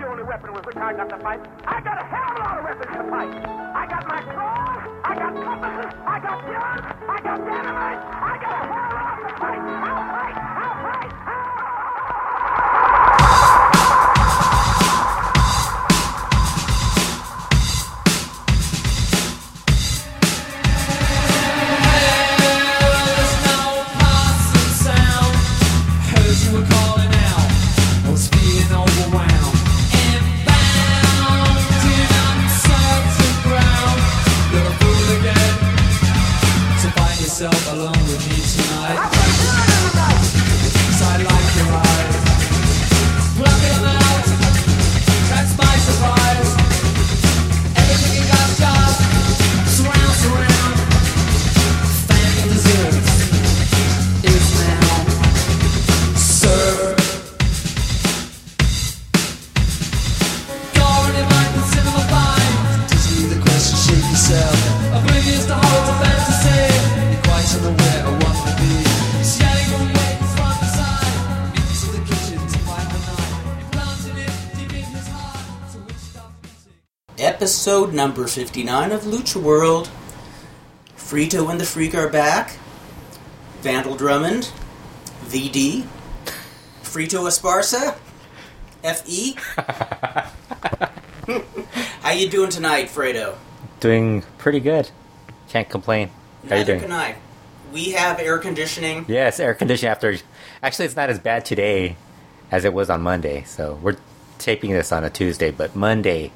the only weapon with which I got to fight. I got a hell of a lot of weapons to fight. I got my claws, I got compasses, I got guns, I got dynamite, I got a hell of a lot to fight. I'll fight, Episode number 59 of Lucha World. Frito and the Freak are back. Vandal Drummond, VD, Frito Esparza, FE. How you doing tonight, Fredo? Doing pretty good. Can't complain. How you Neither doing? can I. We have air conditioning. Yes, air conditioning after. Actually, it's not as bad today as it was on Monday. So we're taping this on a Tuesday, but Monday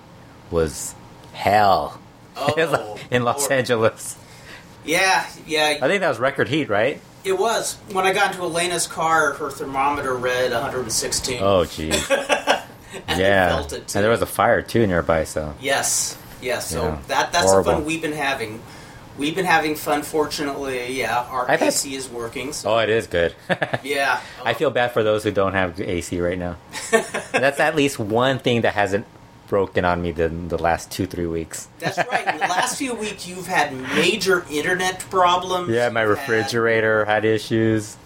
was hell Oh, in Los Lord. Angeles. Yeah, yeah, I think that was record heat, right? it was. When I got into Elena's car, her thermometer read 116. Oh, geez. and yeah. I felt it too. And there was a fire too nearby. So Yes, yes. So Yeah. that that's Horrible. the fun we've been having. We've been having fun. Fortunately, yeah, our had- AC is working. So oh, it is good. yeah, I feel bad for those who don't have AC right now. That's at least one thing that hasn't broken on me the, the last two three weeks. that's right. The last few weeks, you've had major internet problems. Yeah, my You've had- refrigerator had issues.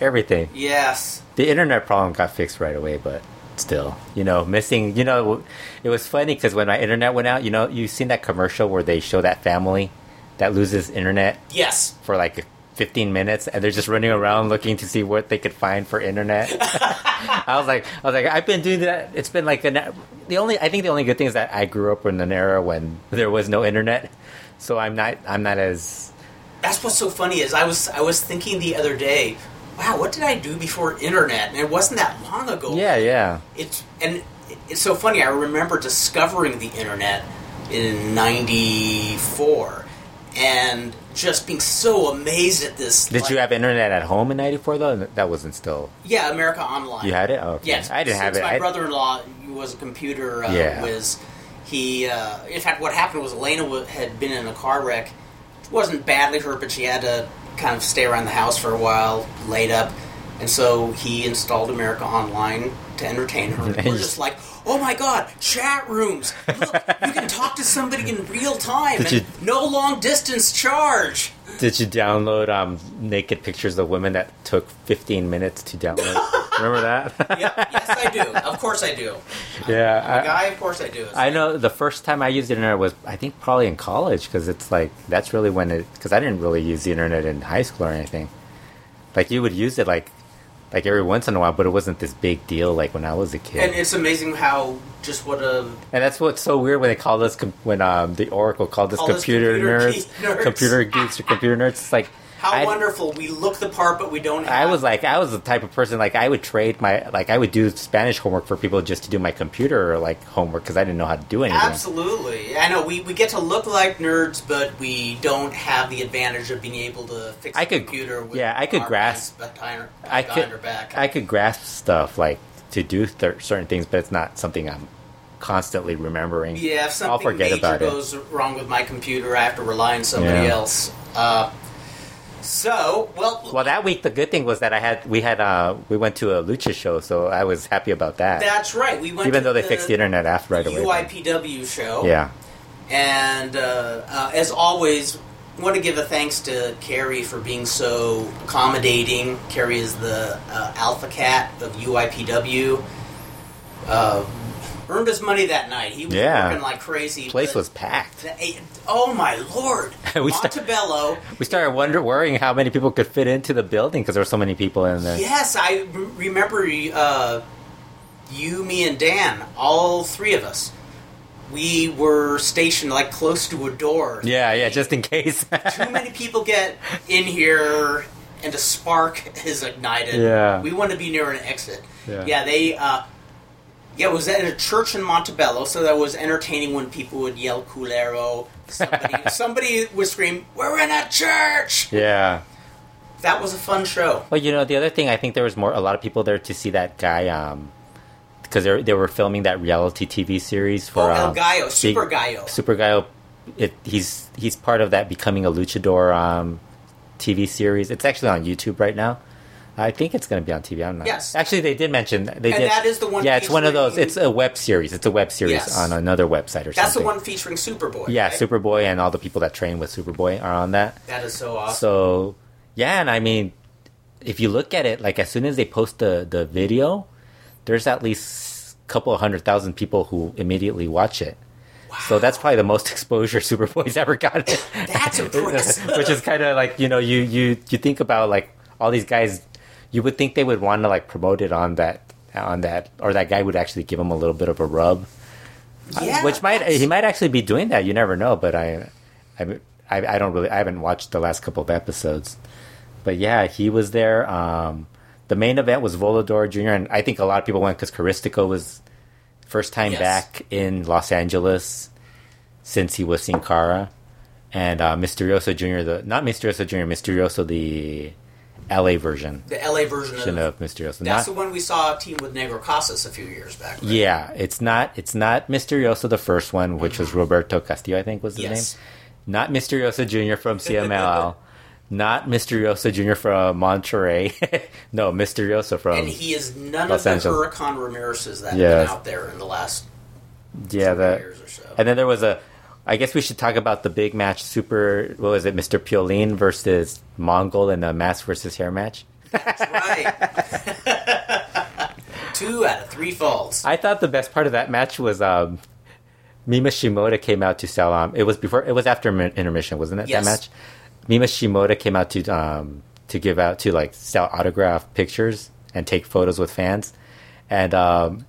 Everything. yes. The internet problem got fixed right away, but still, you know, missing. You know, it was funny because when my internet went out, you know, you've seen that commercial where they show that family that loses internet Yes. for like 15 minutes, and they're just running around looking to see what they could find for internet. I was like, I was like, I've been doing that. It's been like an, the only. I think the only good thing is that I grew up in an era when there was no internet, so I'm not. I'm not as. That's what's so funny is I was I was thinking the other day, wow, what did I do before internet? And it wasn't that long ago. Yeah, yeah. It's and it's so funny. I remember discovering the internet in '94 and just being so amazed at this. Did like- you have internet at home in '94 though? That wasn't still. Yeah, America Online. You had it? Oh, okay. Yes, I didn't have it. My I- brother-in-law was a computer uh, Yeah. whiz. He, uh, in fact, what happened was Elena had been in a car wreck. She wasn't badly hurt, but she had to kind of stay around the house for a while, laid up, and so he installed America Online to entertain her. We're just like, oh my god, chat rooms! Look, you can talk to somebody in real time, Did and you- no long distance charge. Did you download um, naked pictures of women that took 15 minutes to download? Remember that? Yep, yes, I do. Of course, I do. yeah. I'm I- guy, of course, I do. I know the first time I used the internet was I think probably in college because it's like that's really when it because I didn't really use the internet in high school or anything. Like you would use it like like every once in a while, but it wasn't this big deal like when I was a kid. And it's amazing how just what a And that's what's so weird when they called us com- when um, the Oracle called us computer, computer nerds, geek nerds. computer geeks or computer nerds. It's like how I- wonderful we look the part, but we don't. Have I was like, I was the type of person like I would trade my like I would do Spanish homework for people just to do my computer like homework because I didn't know how to do anything. absolutely. I know we, we get to look like nerds, but we don't have the advantage of being able to fix I a could- computer. With yeah, I could grasp- behind I could back. I could grasp stuff like to do th- certain things, but it's not something I'm constantly remembering. yeah, if something I'll forget major about it. goes wrong with my computer, I have to rely on somebody Yeah. else. Uh, so, well, Well, that week the good thing was that I had we had uh we went to a lucha show, so I was happy about that. that's right. We went Even to though they fixed the internet after right away. UIPW show. Yeah. And uh, uh, as always, want to give a thanks to Carrie for being so accommodating. Carrie is the uh, alpha cat of UIPW. Uh, earned his money that night. He was Yeah. working like crazy. place was packed. the- oh my lord! We start- Montebello. We started wonder worrying how many people could fit into the building because there were so many people in there. Yes, I remember uh, you, me, and Dan. All three of us. We were stationed like close to a door. Yeah, yeah, just in case. Too many people get in here and a spark is ignited. Yeah. We want to be near an exit. Yeah. they. Uh, yeah, it was at a church in Montebello, so that was entertaining when people would yell "culero." Somebody, somebody would scream, "We're in a church!" yeah. That was a fun show. Well, you know, the other thing, I think there was more a lot of people there to see that guy, um, because they they were filming that reality TV series for Oh, El um, Gallo, Big- Super Gallo. Super Gallo. It he's he's part of that becoming a luchador um, TV series. It's actually on YouTube right now. I think it's going to be on TV. I'm not. Yes. Actually, they did mention they And did. that is the one Yeah, it's one of those. It's a web series. It's a web series Yes. on another website or something. That's the one featuring Superboy. Yeah, right? Superboy and all the people that train with Superboy are on that. That is so awesome. So yeah, and I mean, if you look at it, like as soon as they post the the video, there's at least a couple of hundred thousand people who immediately watch it. Wow. So that's probably the most exposure Superboy's ever gotten. That's impressive. Which is kind of like you know you you you think about like all these guys, you would think they would want to like promote it on that on that or that guy would actually give him a little bit of a rub yeah, which might he might actually be doing that. You never know, but I, I, I, I don't really. I haven't watched the last couple of episodes, but yeah, he was there. Um, the main event was Volador Jr. and I think a lot of people went because Caristico was first time Yes. back in Los Angeles since he was Sin Cara, and uh, Misterioso Jr. The not Misterioso Jr. Misterioso the L.A. version the LA version of. of Misterioso. That's not, the one we saw team with Negro Casas a few years back. right? Yeah, it's not it's not Misterioso the first one, which was Roberto Castillo, I think was his Yes. name. Not Misterioso Jr. from CMLL. not Misterioso Jr. from Monterrey. no, Misterioso from And he is none Los of the Angeles. Huracan Ramirez's that Yes. have been out there in the last yeah that. years or so. And then there was a. I guess we should talk about the big match. Super. What was it? Mr. Piolín versus Mongol in the mask versus hair match. That's right. Two out of three falls. I thought the best part of that match was um, Mima Shimoda came out to sell. Um, it was before. It was after intermission, wasn't it? Yes. That match. Mima Shimoda came out to um, to give out to like sell autograph pictures and take photos with fans, and um,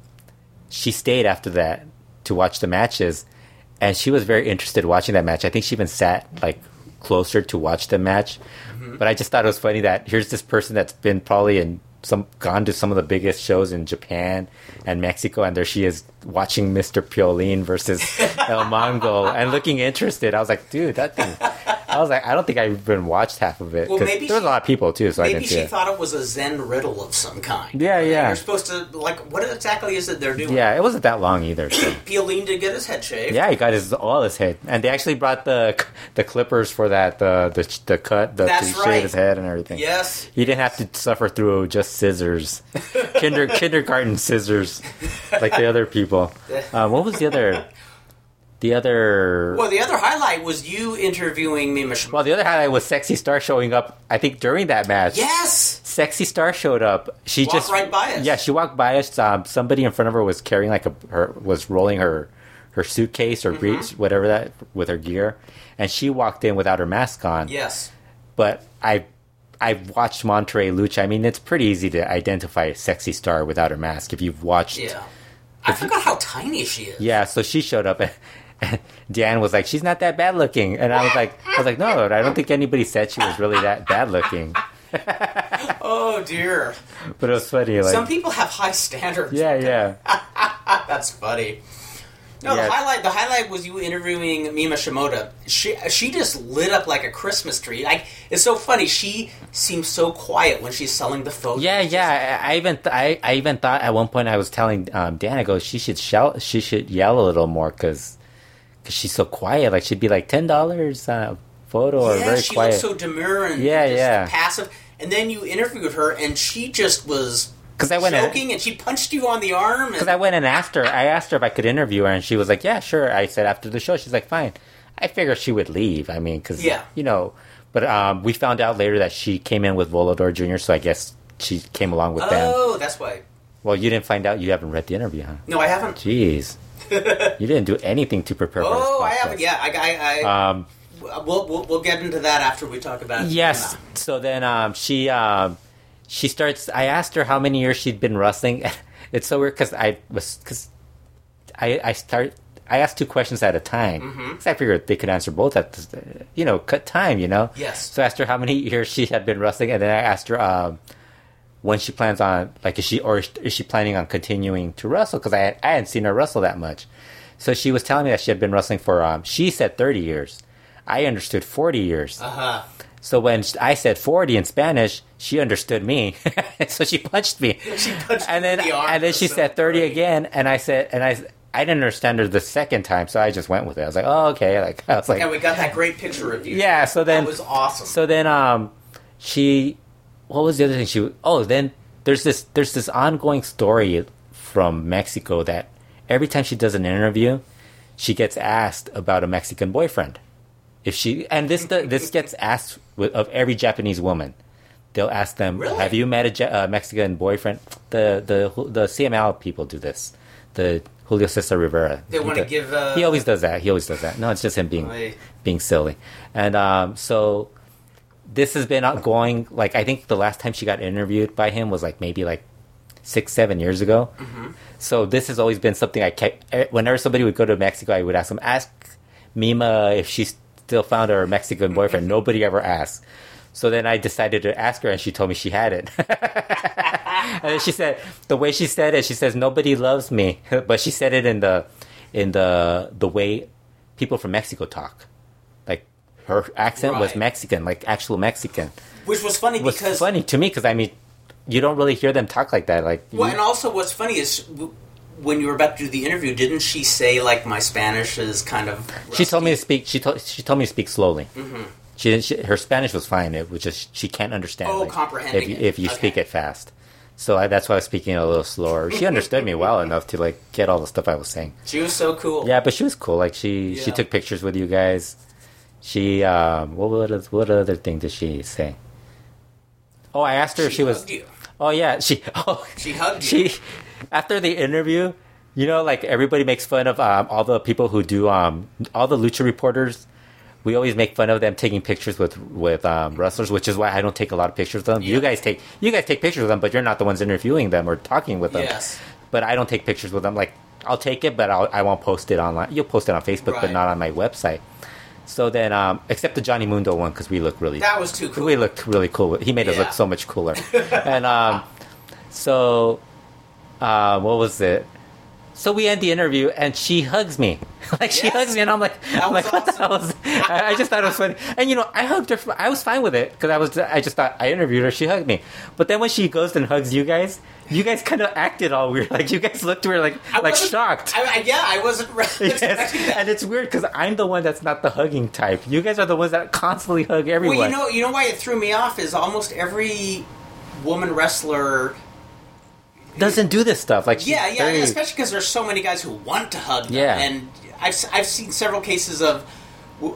she stayed after that to watch the matches, and she was very interested watching that match. I think she even sat like closer to watch the match. Mm-hmm. But I just thought it was funny that here's this person that's been probably in some gone to some of the biggest shows in Japan and Mexico, and there she is watching Mr. Piolín versus El Mongol and looking interested. I was like, dude, that thing. I was like, I don't think I even watched half of it Well, maybe there was she- a lot of people too, so I Maybe she it. thought it was a Zen riddle of some kind. Yeah, yeah. You're supposed to like what exactly is it they're doing? Yeah, it wasn't that long either. So. Piolín did get his head shaved. Yeah, he got his all his head, and they actually brought the the clippers for that the the, the cut the That's to shave his head and everything. Yes. He didn't have to suffer through just scissors, Kinder kindergarten scissors, like the other people. Um, what was the other? The other. Well, the other highlight was you interviewing Mima Shimoda. Well, the other highlight was Sexy Star showing up. I think during that match. Yes. Sexy Star showed up. She just Walked just right by us. Yeah, she walked by us. Um, somebody in front of her was carrying like a her was rolling her her suitcase or Mm-hmm. briefs, whatever that with her gear, and she walked in without her mask on. Yes. But I I've watched Monterrey Lucha. I mean, it's pretty easy to identify a Sexy Star without her mask if you've watched. Yeah. I forgot how tiny she is. Yeah, so she showed up and, and Dan was like, "She's not that bad looking," and I was like, "I was like, no, I don't think anybody said she was really that bad looking." Oh dear. But it was funny, like, Some people have high standards. yeah, yeah. That's funny. No, Yeah. the highlight the highlight was you interviewing Mima Shimoda. She she just lit up like a Christmas tree. Like it's so funny. She seems so quiet when she's selling the photos. Yeah, yeah. I I even th- I, I even thought at one point I was telling um, Dan, I go, she should shout, she should yell a little more because cause she's so quiet. Like she'd be like ten dollars uh, photo or Yeah, very she quiet. so demure and Yeah, just yeah. passive. And then you interviewed her, and she just was 'Cause I went in- joking, and she punched you on the arm. Because I went and asked her, I asked her if I could interview her, and she was like, "Yeah, sure." I said after the show, she's like, "Fine." I figured she would leave. I mean, because Yeah. you know, but um, we found out later that she came in with Volador Jr., so I guess she came along with them. oh, that's why. Well, you didn't find out. You haven't read the interview, huh? No, I haven't. Jeez, you didn't do anything to prepare. Oh, I haven't. Yeah, I, I, I Um, we'll, we'll we'll get into that after we talk about. yes. So then, um, she um, she starts. I asked her how many years she'd been wrestling. it's so weird because I was because I I start. I asked two questions at a time. Mm-hmm. I figured they could answer both at, the, you know, cut time. You know. Yes. So I asked her how many years she had been wrestling, and then I asked her um, when she plans on, like, is she or is she planning on continuing to wrestle? Because I I hadn't seen her wrestle that much. So she was telling me that she had been wrestling for. Um, she said thirty years. I understood forty years. Uh huh. So when I said 40 in Spanish, she understood me. so she punched me. She punched and then the and then she said 30 great. again and I said and I I didn't understand her the second time, so I just went with it. I was like, "Oh, okay." Like I was like, And we got that great picture of you. yeah, so then that was awesome. so then um she what was the other thing she oh then there's this there's this ongoing story from Mexico that every time she does an interview she gets asked about a Mexican boyfriend if she and this this gets asked with, of every Japanese woman they'll ask them Really? have you met a uh, Mexican boyfriend the the the CMLL people do this the Julio Cesar Rivera They He wanna give, uh, he always does that he always does that no it's just him being being silly. And um, so this has been ongoing. Like I think the last time she got interviewed by him was like maybe like six, seven years ago. So this has always been something I kept. eh, Whenever somebody would go to Mexico, I would ask them, ask Mima if she still found her Mexican boyfriend. Nobody ever asked. So then I decided to ask her, and she told me she had it. and then she said the way she said it, she says nobody loves me, but she said it in the in the the way people from Mexico talk. Like her accent was Mexican, like actual Mexican. Which was funny It was because funny to me because I mean, you don't really hear them talk like that. Like Well, you- and also what's funny is when you were about to do the interview, didn't she say like my Spanish is kind of? she told me to speak. She told she told me to speak slowly. She didn't. She, her Spanish was fine. It was just she can't understand. Oh, like, comprehending if you, if you Okay. speak it fast. So I, that's why I was speaking a little slower. She understood me well enough to like get all the stuff I was saying. She was so cool. Yeah, but she was cool. Like she she took pictures with you guys. She um what what what other thing did she say? Oh, I asked her if She she was. you. Oh yeah, she. Oh, She hugged you. she after the interview. You know, like everybody makes fun of um, all the people who do um all the lucha reporters. We always make fun of them taking pictures with with um, wrestlers, which is why I don't take a lot of pictures of them. You guys take you guys take pictures of them, but you're not the ones interviewing them or talking with them. Yes. But I don't take pictures with them. Like I'll take it, but I'll, I won't post it online. You'll post it on Facebook, but not on my website. So then, um, except the Johnny Mundo one because we look really That was too cool. we looked really cool. He made us look so much cooler. and um, so, uh, what was it? So we end the interview, and she hugs me. like she Yes. hugs me, and I'm like, That I'm was like, what the hell awesome. was? I, I just thought it was funny. And you know, I hugged her. I was fine with it because I was. I just thought I interviewed her. She hugged me. But then when she goes and hugs you guys, you guys kind of acted all weird. Like you guys looked weird, like I like shocked. I, I, yeah, I wasn't re- Yes. And it's weird because I'm the one that's not the hugging type. You guys are the ones that constantly hug everyone. Well, you know, you know why it threw me off is almost every woman wrestler. Doesn't do this stuff. Like Yeah, yeah, very- especially because there's so many guys who want to hug them. Yeah. and I've I've seen several cases of.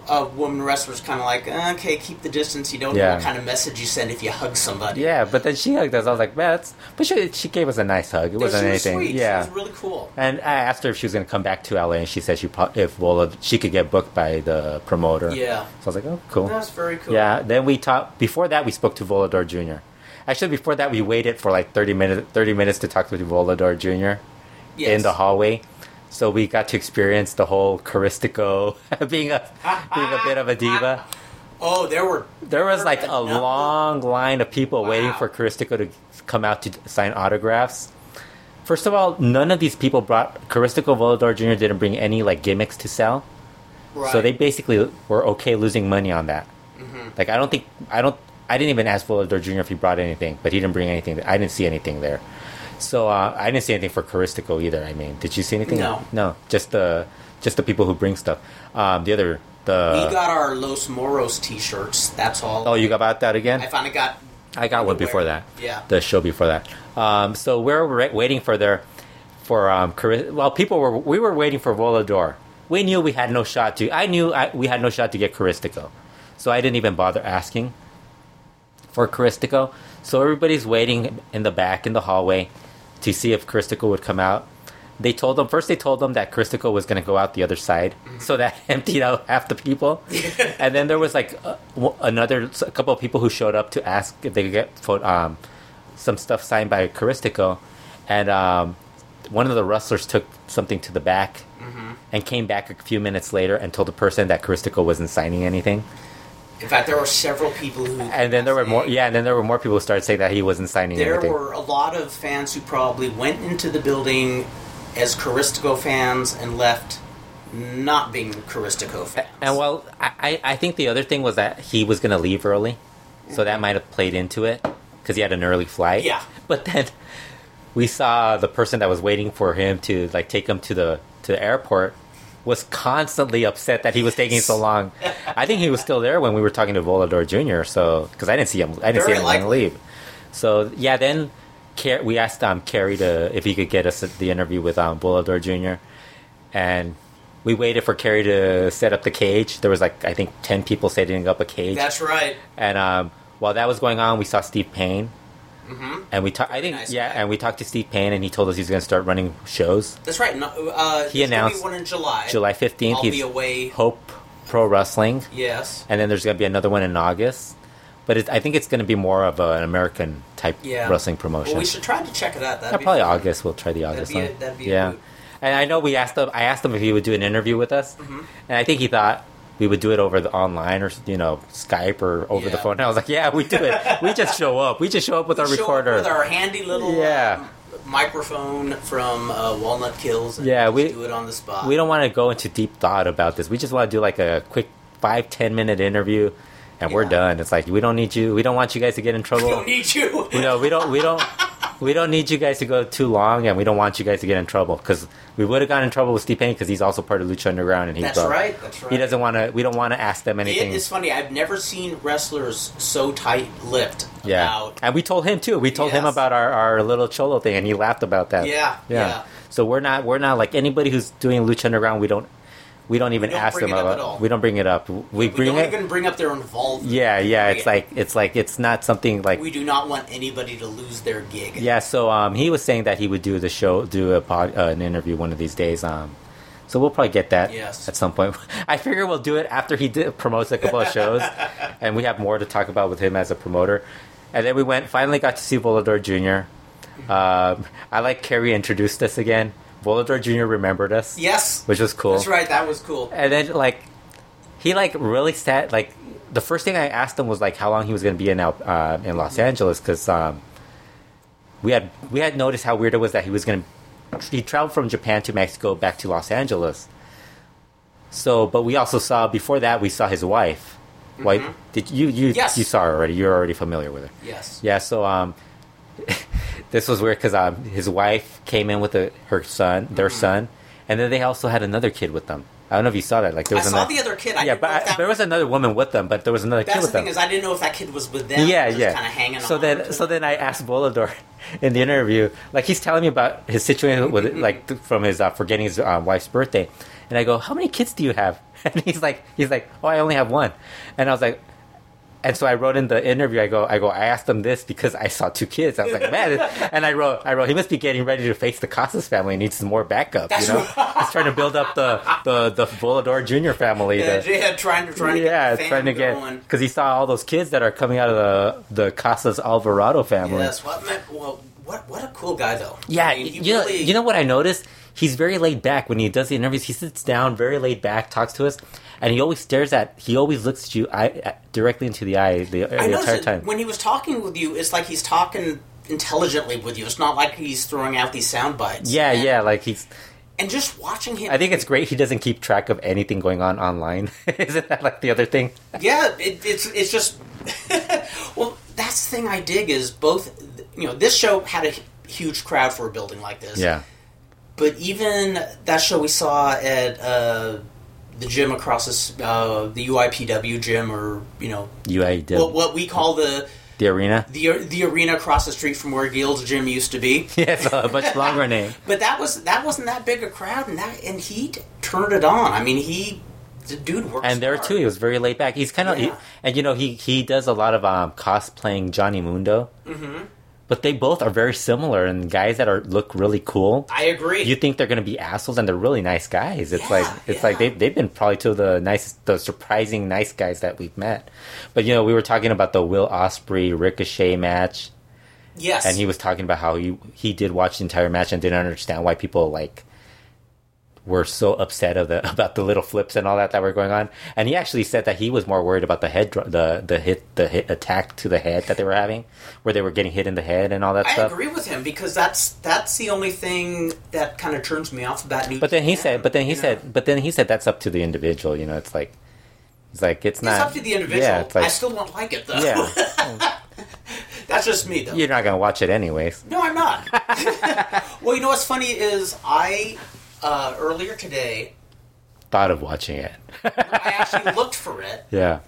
Of woman wrestlers, kind of like okay, keep the distance. You don't know what kind of message you send if you hug somebody. Yeah, but then she hugged us. I was like, man, that's. But she she gave us a nice hug. It wasn't was anything. sweet. Yeah. she was really cool. and I asked her if she was going to come back to LA, and she said she if Vola she could get booked by the promoter. Yeah, So I was like, oh, cool. that's very cool. Yeah. Then we talked. Before that, we spoke to Volador Jr. Actually, before that, we waited for like thirty minutes. Thirty minutes to talk to Volador Jr. Yes. in the hallway. So we got to experience the whole Caristico being a being a bit of a diva. Oh, there were There was like a long line of people Wow. waiting for Caristico to come out to sign autographs. First of all, none of these people brought Caristico Volador Jr. didn't bring any like gimmicks to sell, right. so they basically were okay losing money on that. Mm-hmm. Like I don't think I don't I didn't even ask Volador Jr. if he brought anything, but he didn't bring anything. I didn't see anything there. So uh, I didn't see anything for Caristico either. I mean, did you see anything? No. no, just the just the people who bring stuff. Um, the other the we got our Los Moros T-shirts. That's all. oh, you got about that again? I finally got. I got one before that. Yeah. the show before that. Um, so we're ra- waiting for their for um. Well, people were we were waiting for Volador. We knew we had no shot to. I knew I, we had no shot to get Caristico, so I didn't even bother asking for Caristico. So everybody's waiting in the back in the hallway. to see if Caristico would come out. They told them first. They told them that Caristico was going to go out the other side, so that emptied out half the people. and then there was like uh, another a couple of people who showed up to ask if they could get um, some stuff signed by Caristico, and um, one of the wrestlers took something to the back and came back a few minutes later and told the person that Caristico wasn't signing anything. In fact, there were several people who. And then there were more, yeah, and then there were more people who started saying that he wasn't signing There were a lot of fans who probably went into the building as Caristico fans and left not being Caristico fans. And well, I, I I think the other thing was that he was going to leave early, so that mm-hmm. might have played into it because he had an early flight. Yeah. But then we saw the person that was waiting for him to like take him to the to the airport was constantly upset that he was taking so long. I think he was still there when we were talking to Volador Jr. So because I didn't see him, I didn't Very see him likely. leave. So yeah, then Car- we asked um, Carrie to if he could get us the interview with um, Volador Jr. and we waited for Carrie to set up the cage. There was like I think ten people setting up a cage, That's right. and um, while that was going on, we saw Steve Payne. Hmm And we talked. I think nice yeah, guy. and we talked to Steve Payne, and he told us he's going to start running shows. That's right. No, uh, He announced be one in July. July fifteenth, he's be away. Hope Pro Wrestling, Yes. and then there's going to be another one in August. But I think it's going to be more of a, an American type Yeah. wrestling promotion. Well, we should try to check it out. That'd Yeah, probably fun. August. We'll try the That'd August be a- one. that'd be yeah, and I know we asked him. I asked him if he would do an interview with us, Mm-hmm. and I think he thought we would do it over the online or you know Skype or over the phone. And I was like, yeah, we do it. we just show up. We just show up with our Show up recorder. with our handy little Yeah. um, microphone from uh, Walnut Kills. And Yeah, just we- do it on the spot. we don't want to go into deep thought about this. We just want to do like a quick five ten minute interview, and we're done. It's like we don't need you. We don't want you guys to get in We trouble. don't need you. you know, we don't we don't we don't need you guys to go too long, and we don't want you guys to get in trouble because we would have gotten in trouble with Steve Payne because he's also part of Lucha Underground, and he's That's uh, right. That's right. He doesn't want to. We don't want to ask them anything. It is funny. I've never seen wrestlers so tight-lipped yeah, about. and we told him too. We told him about our, our little cholo thing, and he laughed about that. Yeah, yeah. So we're not we're not like anybody who's doing Lucha Underground. We don't we don't even don't ask them it about. all. We don't bring it up. We, We bring don't it. even bring up their involvement. yeah, yeah. It's like it's like it's not something like We do not want anybody to lose their gig. Yeah, so um, he was saying that he would do the show, do a pod, uh, an interview one of these days. Um, so we'll probably get that Yes. at some point. I figure we'll do it after he did, promotes a couple of shows, and we have more to talk about with him as a promoter. And then we went, finally got to see Volador Jr. Um, I like Kerry introduced us again. Volador Jr. remembered us, Yes. which was cool. That's right. That was cool. And then like he like really sat like the first thing I asked him was like how long he was going to be in uh, in Los Angeles because um, we had we had noticed how weird it was that he was going to he traveled from Japan to Mexico back to Los Angeles. So, but we also saw before that we saw his wife. Wife, did you you Yes. you saw her already? You're already familiar with her. Yes. Yeah, so um, this was weird because um, his wife came in with a, her son, their son, and then they also had another kid with them. I don't know if you saw that. Like there I was saw another, the other kid. I yeah, but I, there was another woman with them, but there was another kid That's with the thing them. is, I didn't know if that kid was with them. yeah, just yeah. Kind of hanging so then, so them. then I asked Volador in the interview, like he's telling me about his situation with like th- from his uh, forgetting his uh, wife's birthday, and I go, "How many kids do you have?" And he's like, "He's like, oh, I only have one," and I was like. And so I wrote in the interview. I go, I go. I asked him this because I saw two kids. I was like, man. And I wrote, I wrote. He must be getting ready to face the Casas family. and needs some more backup. That's you know, right. he's trying to build up the the the Volador Junior family. yeah, to- yeah, trying to trying to yeah, get trying to get because he saw all those kids that are coming out of the the Casas Alvarado family. Yes. What? Well, what? What a cool guy though. Yeah, I mean, he you know, you know what I noticed? He's very laid back when he does the interviews. He sits down, very laid back, talks to us, and he always stares at. He always looks at you eye, directly into the eye the, the entire time. when he was talking with you, it's like he's talking intelligently with you. It's not like he's throwing out these sound bites. yeah, and, yeah, like he's. And just watching him, I think it's great he doesn't keep track of anything going on online. Isn't that like the other thing? yeah, it, it's it's just. well, that's the thing I dig is both. You know, this show had a huge crowd for a building like this. Yeah, But even that show we saw at uh, the gym across this, uh, the UIPW gym, or you know, UI did what, what we call the the arena. the the arena across the street from where Gil's gym used to be. Yeah, it's a much longer name. But that was that wasn't that big a crowd, and that and he turned it on. I mean, he the dude works. and there hard. too, he was very laid back. He's kind of, Yeah. and you know, he he does a lot of um, cosplaying Johnny Mundo. Mm-hmm. But they both are very similar and guys that are look really cool. I agree. You think they're going to be assholes, and they're really nice guys. It's Yeah, like it's yeah. like they've they've been probably two of the nice, the surprising nice guys that we've met. But you know, we were talking about the Will Ospreay Ricochet match, yes, and he was talking about how he he did watch the entire match and didn't understand why people like were so upset of the about the little flips and all that that were going on. And he actually said that he was more worried about the head the the hit the hit attack to the head that they were having, where they were getting hit in the head and all that I stuff. agree with him because that's that's the only thing that kind of turns me off about New. But then he Japan, said, but then he you know? said, but then he said that's up to the individual. You know, it's like, it's like it's it's not up to the individual. Yeah, like I still don't like it though. yeah, that's just me though. you're not gonna watch it anyways. No, I'm not. well, you know what's funny is I uh, earlier today Thought of watching it. I actually looked for it, yeah,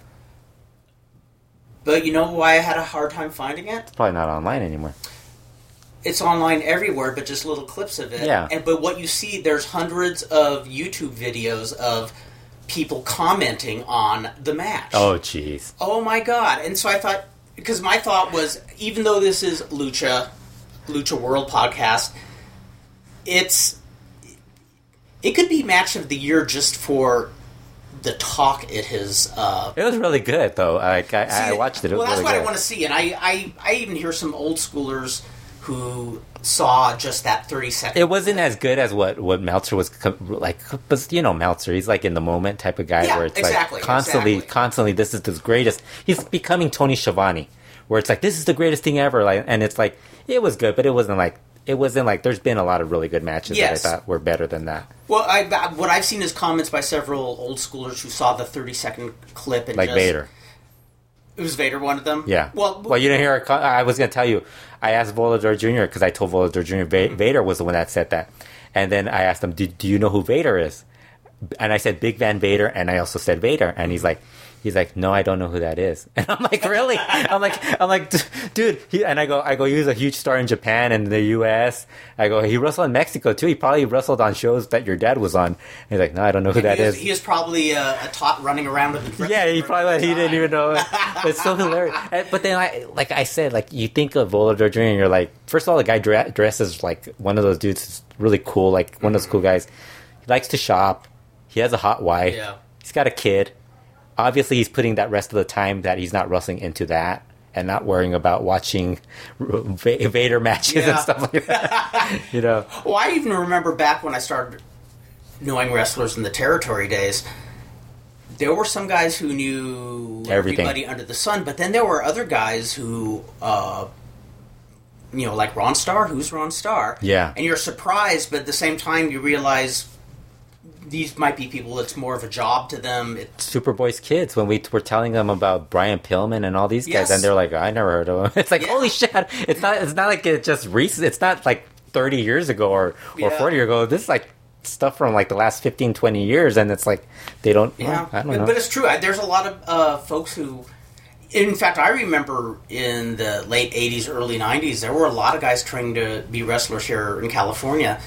but you know why I had a hard time finding it? it's probably not online anymore. It's online everywhere, but just little clips of it. Yeah. And but what you see, there's hundreds of YouTube videos of people commenting on the match. Oh, jeez. Oh my god! And so I thought, because my thought was, even though this is Lucha, Lucha World podcast, it's it could be match of the year just for the talk it has. Uh, It was really good though. Like I, I see, watched it. It well, that's really what good. I want to see, and I, I I even hear some old schoolers who saw just that 30 seconds. It wasn't as good as what what Meltzer was like, but you know Meltzer, he's like in the moment type of guy Yeah, where it's exactly, like constantly, exactly. constantly, this is the greatest. He's becoming Tony Schiavone, where it's like this is the greatest thing ever. Like, and it's like it was good, but it wasn't like it wasn't like. There's been a lot of really good matches Yes. that I thought were better than that. Well, I, what I've seen is comments by several old schoolers who saw the thirty second clip and Like just, Vader, It was Vader one of them. yeah. Well, well, you didn't hear. I was gonna tell you. I asked Volador Jr. because I told Volador Jr. Va- mm-hmm. Vader was the one that said that, and then I asked him, "Do, do you know who Vader is?" And I said Big Van Vader, and I also said Vader, and he's like, he's like, no, I don't know who that is. And I'm like, really? I'm like, I'm like, dude. He, and I go, I go, he was a huge star in Japan and the U.S. I go, he wrestled in Mexico too. He probably wrestled on shows that your dad was on. And he's like, no, I don't know who And that he, is, he is probably a, a tot running around with the Yeah, he probably he didn't even know. it. It's so hilarious. And- But then, I, like I said, like you think of Volador Jr. and you're like, first of all, the guy dre- dresses like one of those dudes, is really cool, like one of those cool mm-hmm. guys. He likes to shop. He has a hot wife. Yeah. He's got a kid. Obviously, he's putting that rest of the time that he's not wrestling into that and not worrying about watching Va- Vader matches and stuff like that. you know, Well, I even remember back when I started knowing wrestlers in the territory days. There were some guys who knew Everything. everybody under the sun, but then there were other guys who, uh, you know, like Ron Starr. Who's Ron Starr? Yeah. and you're surprised, but at the same time, you realize these might be people that's more of a job to them. It's Superboy's kids when we were telling them about Brian Pillman and all these guys, Yes. and they're like, "I never heard of him." It's like, Yeah. holy shit! It's not. It's not like it just recent. It's not like thirty years ago or or Yeah. forty years ago. This is like stuff from like the last 15, 20 years, and it's like they don't. Yeah, well, I don't but, know. but it's true. There's a lot of uh, folks who, in fact, I remember in the late '80s, early '90s, there were a lot of guys trying to be wrestlers here in California,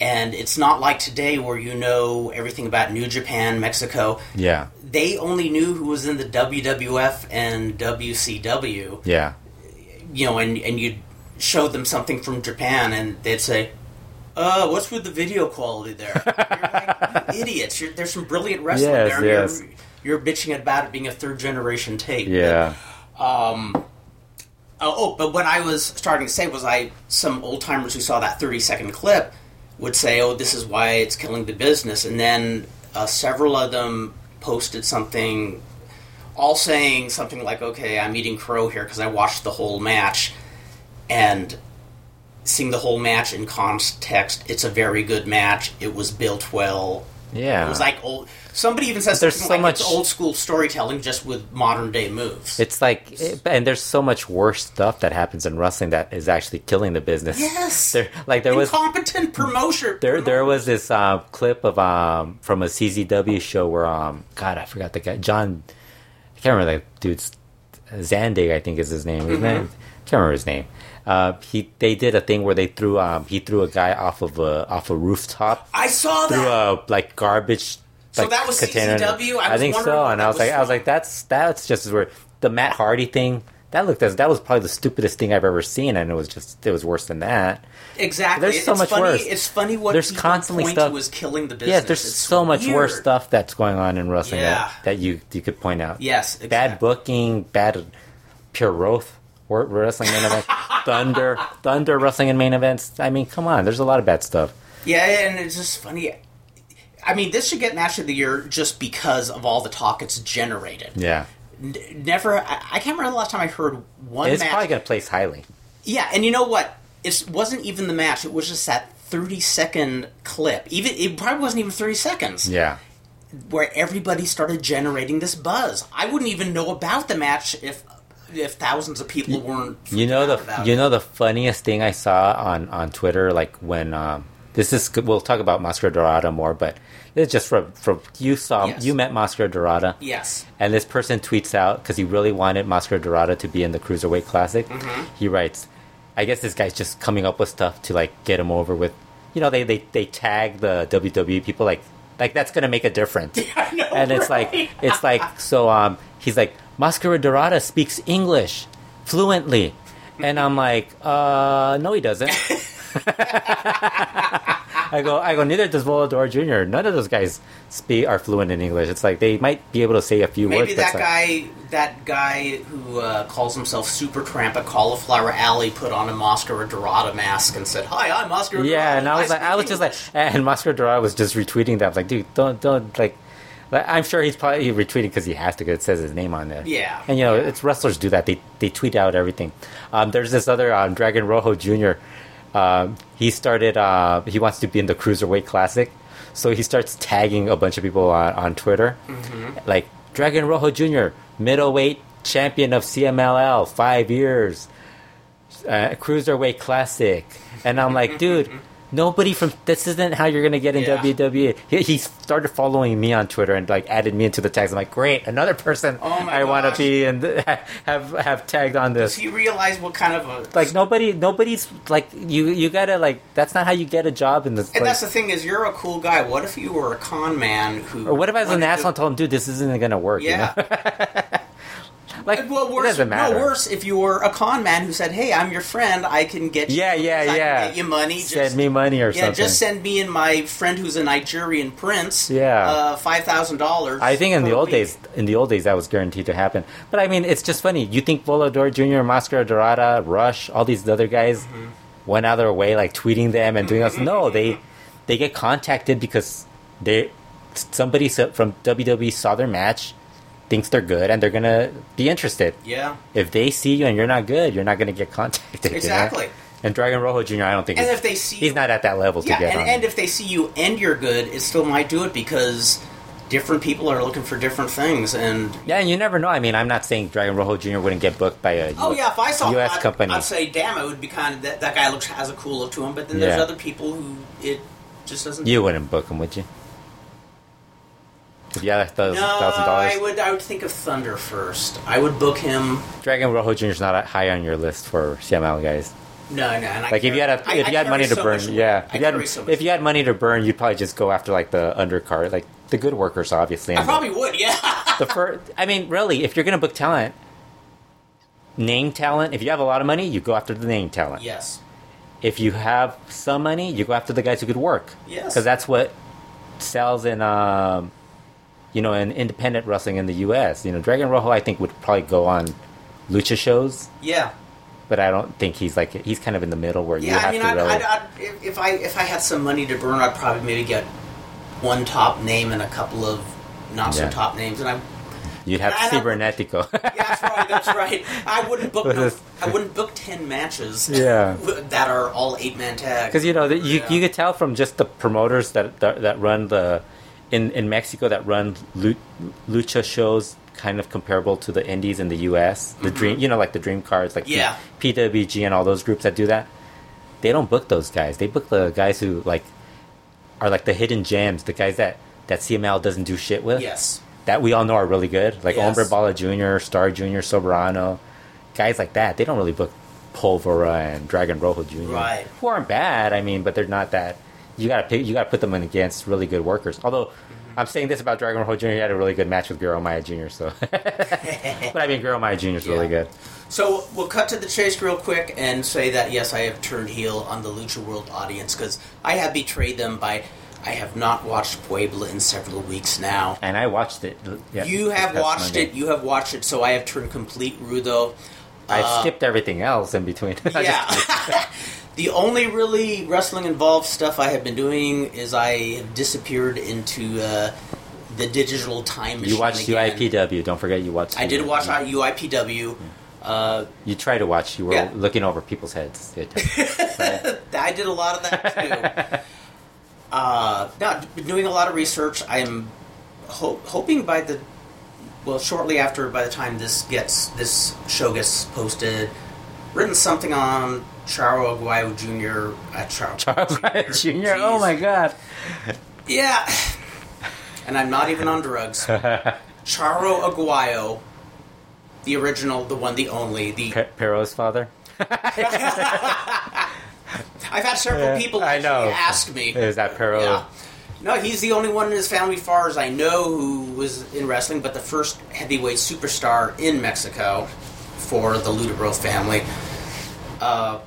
and it's not like today where you know everything about New Japan, Mexico. yeah, They only knew who was in the WWF and WCW, yeah, you know, and and you'd show them something from Japan, and they'd say. Uh, what's with the video quality there? You're like, idiots. You're, there's some brilliant wrestling Yes, there. yes. You're, you're bitching about it being a third generation tape. yeah. Um, oh, oh, but what I was starting to say was I some old timers who saw that 30 second clip would say, "Oh, this is why it's killing the business," and then uh, several of them posted something, all saying something like, "Okay, I'm eating crow here because I watched the whole match," and seeing the whole match in context, it's a very good match. It was built well. Yeah. It was like old. Somebody even says There's so like it's much- old school storytelling, just with modern day moves. It's like, it- and there's so much worse stuff that happens in wrestling that is actually killing the business. Yes. There, like there was incompetent promotion. There, there was this uh, clip of um from a CZW show where um God I forgot the guy John I can't remember that dude's Zandig I think is his name Mm-hmm. it? I can't remember his name. Uh, he they did a thing where they threw um he threw a guy off of a off a rooftop I saw through that. a like garbage. So like, that was container. CZW? I I was think so, and I was was like, I was like, that's that's just as weird. The Matt Hardy thing that looked as that was probably the stupidest thing I've ever seen, and it was just it was worse than that. Exactly. There's so it's much funny, worse. It's funny what There's constantly point stuff- to as killing the business. Yeah, there's It's so much worse stuff that's going on in wrestling Yeah. that, that you you could point out. Yes, bad booking, bad pure wor- wrestling main event, Thunder, Thunder wrestling in main events. I mean, come on, there's a lot of bad stuff. Yeah, and it's just funny. I mean, this should get match of the year just because of all the talk it's generated. Yeah, N- Never, I, I can't remember the last time I heard one it's match. probably gonna place highly. Yeah, and you know what? It wasn't even the match. It was just that thirty second clip. Even it probably wasn't even thirty seconds. Yeah, where everybody started generating this buzz. I wouldn't even know about the match if if thousands of people weren't. you know the you it. know the funniest thing I saw on on Twitter, like when um, this is we'll talk about Mascara Dorada more, but it's just from from you saw Yes. you met Mascara Dorada. Yes. And this person tweets out because he really wanted Mascara Dorada to be in the Cruiserweight Classic. Mm-hmm. He writes, "I guess this guy's just coming up with stuff to like get him over with." You know, they they, they tag the WWE people like like that's gonna make a difference. I know, and it's like it's like so. Um, he's like Mascara Dorada speaks English fluently, and I'm like, uh, no, he doesn't. I go, I go. Neither does Volador Jr. None of those guys speak are fluent in English. It's like they might be able to say a few words. Maybe that like- guy, that guy who uh, calls himself Super Tramp at Cauliflower Alley, put on a Mascara Dorada mask and said, "Hi, I'm Mascara Dorada." Yeah, and I was like, I was just like, and Mascara Dorada was just retweeting that. I was like, dude, don't, don't like. Like, I'm sure he's probably retweeting because he has to. 'cause it says his name on there. Yeah. and you know, it's wrestlers do that. They they tweet out everything. Um, there's this other um, Dragon Rojo Jr. Um, he started. Uh, he wants to be in the cruiserweight classic, so he starts tagging a bunch of people on, on Twitter, Mm-hmm. like Dragon Rojo Jr. middleweight champion of CMLL, five years uh, cruiserweight classic, and I'm like, dude, nobody from this isn't how you're gonna get in Yeah. WWE. He, he started following me on Twitter and like added me into the tags. I'm like, great, another person Oh I want to be and have have tagged on this. Does he realize what kind of a Like nobody, nobody's like you. You gotta like that's not how you get a job in this. And like- that's the thing is, you're a cool guy. What if you were a con man who? or what if I was an asshole and told him, dude, this isn't gonna work? Yeah. You know? like Well, it worse, doesn't matter. no, worse if you were a con man who said, "Hey, I'm your friend. I can get you, Yeah, yeah, I yeah. get you money. Send me money or yeah, something. Yeah, just send me and my friend who's a Nigerian prince. Yeah. uh, five thousand dollars. I think in the old days, in the old days, that was guaranteed to happen. But I mean, it's just funny. You think Volador Jr., Mascara Dorada, Rush, all these other guys Mm-hmm. went out of their way, like tweeting them and doing this? No, they they get contacted because they somebody from WWE saw their match, thinks they're good, and they're gonna be interested. Yeah, If they see you and you're not good, you're not gonna get contacted. you know? Exactly. And Dragon Rojo Jr., I don't think and if they see he's not at that level to yeah, get and, on. and if they see you and you're good, it still might do it because different people are looking for different things. And yeah, and you never know. I mean, I'm not saying Dragon Rojo Jr. wouldn't get booked by a oh yeah, if I saw U.S. that, company. I'd say, damn, it would be kind of that, that guy looks has a cool look to him. But then there's Yeah. other people who it just doesn't. You wouldn't book him, would you? You had a No, thousand I would. I would think of Thunder first. I would book him. Dragon Rojo Jr. is not high on your list for CMLL guys. No, no. And I Like if you had a, if I- you I had money to so burn, yeah. If you, had, so if you had money to burn, you'd probably just go after like the undercard, like the good workers, obviously. I and the- probably would. Yeah. the first. I mean, really, if you're gonna book talent, name talent. If you have a lot of money, you go after the name talent. yes. If you have some money, you go after the guys who could work. Yes. because that's what sells in um, you know in independent wrestling in the U.S. You know, Dragon Rojo I think would probably go on lucha shows, Yeah. but I don't think he's like he's kind of in the middle where you Yeah. have I mean, to I'd, really. I'd, I'd, if- if I if I had some money to burn, I'd probably maybe get one top name and a couple of not so top names, and I. You'd have Cybernetico. Yeah, that's right. That's right. I wouldn't book. No, I wouldn't book ten matches. Yeah. that are all eight man tags. Because you know you Yeah. you could tell from just the promoters that that, that run the in in Mexico that run lucha shows kind of comparable to the indies in the U.S. The dream, you know, like the Dream Cards, like Mm-hmm. Yeah. P- PWG and all those groups that do that. They don't book those guys. They book the guys who like are like the hidden gems, the guys that that CMLL doesn't do shit with. Yes. That we all know are really good, like Yes. Hombre Bala Jr., Star Jr., Soberano, guys like that. They don't really book Pólvora and Dragon Rojo Jr. Right. Who aren't bad, I mean, but they're not that. You gotta pick, you gotta put them in against really good workers. Although I'm saying this about Dragon Ball Jr. He had a really good match with Guerrero Maya Jr. So, but I mean, Guerrero Maya Jr. is really Yeah. good. So we'll cut to the chase real quick and say that yes, I have turned heel on the Lucha World audience because I have betrayed them by I have not watched Puebla in several weeks now. And I watched it. Yeah, you have watched Monday. it. You have watched it. So I have turned complete Rudo. I've Uh, skipped everything else in between. Yeah. the only really wrestling involved stuff I have been doing is I have disappeared into uh, the digital time machine. you watched again. UIPW. Don't forget you watched. I did watch UIPW. Uh, You try to watch. You were Yeah. looking over people's heads. I did a lot of that too. uh, no, doing a lot of research. I'm ho- hoping by the well, shortly after, by the time this gets this show gets posted, written something on Charro Aguayo Jr. Uh, Charro, Charles Wright Jr. Oh my god. Yeah, and I'm not even on drugs. Charro Aguayo, the original, the one, the only, the Pe- Perro's father. I've had several Yeah, people I know. ask me. Is that Perro? Yeah. No, he's the only one in his family, far as I know, who was in wrestling, but the first heavyweight superstar in Mexico for the Lutteroth family. Uh,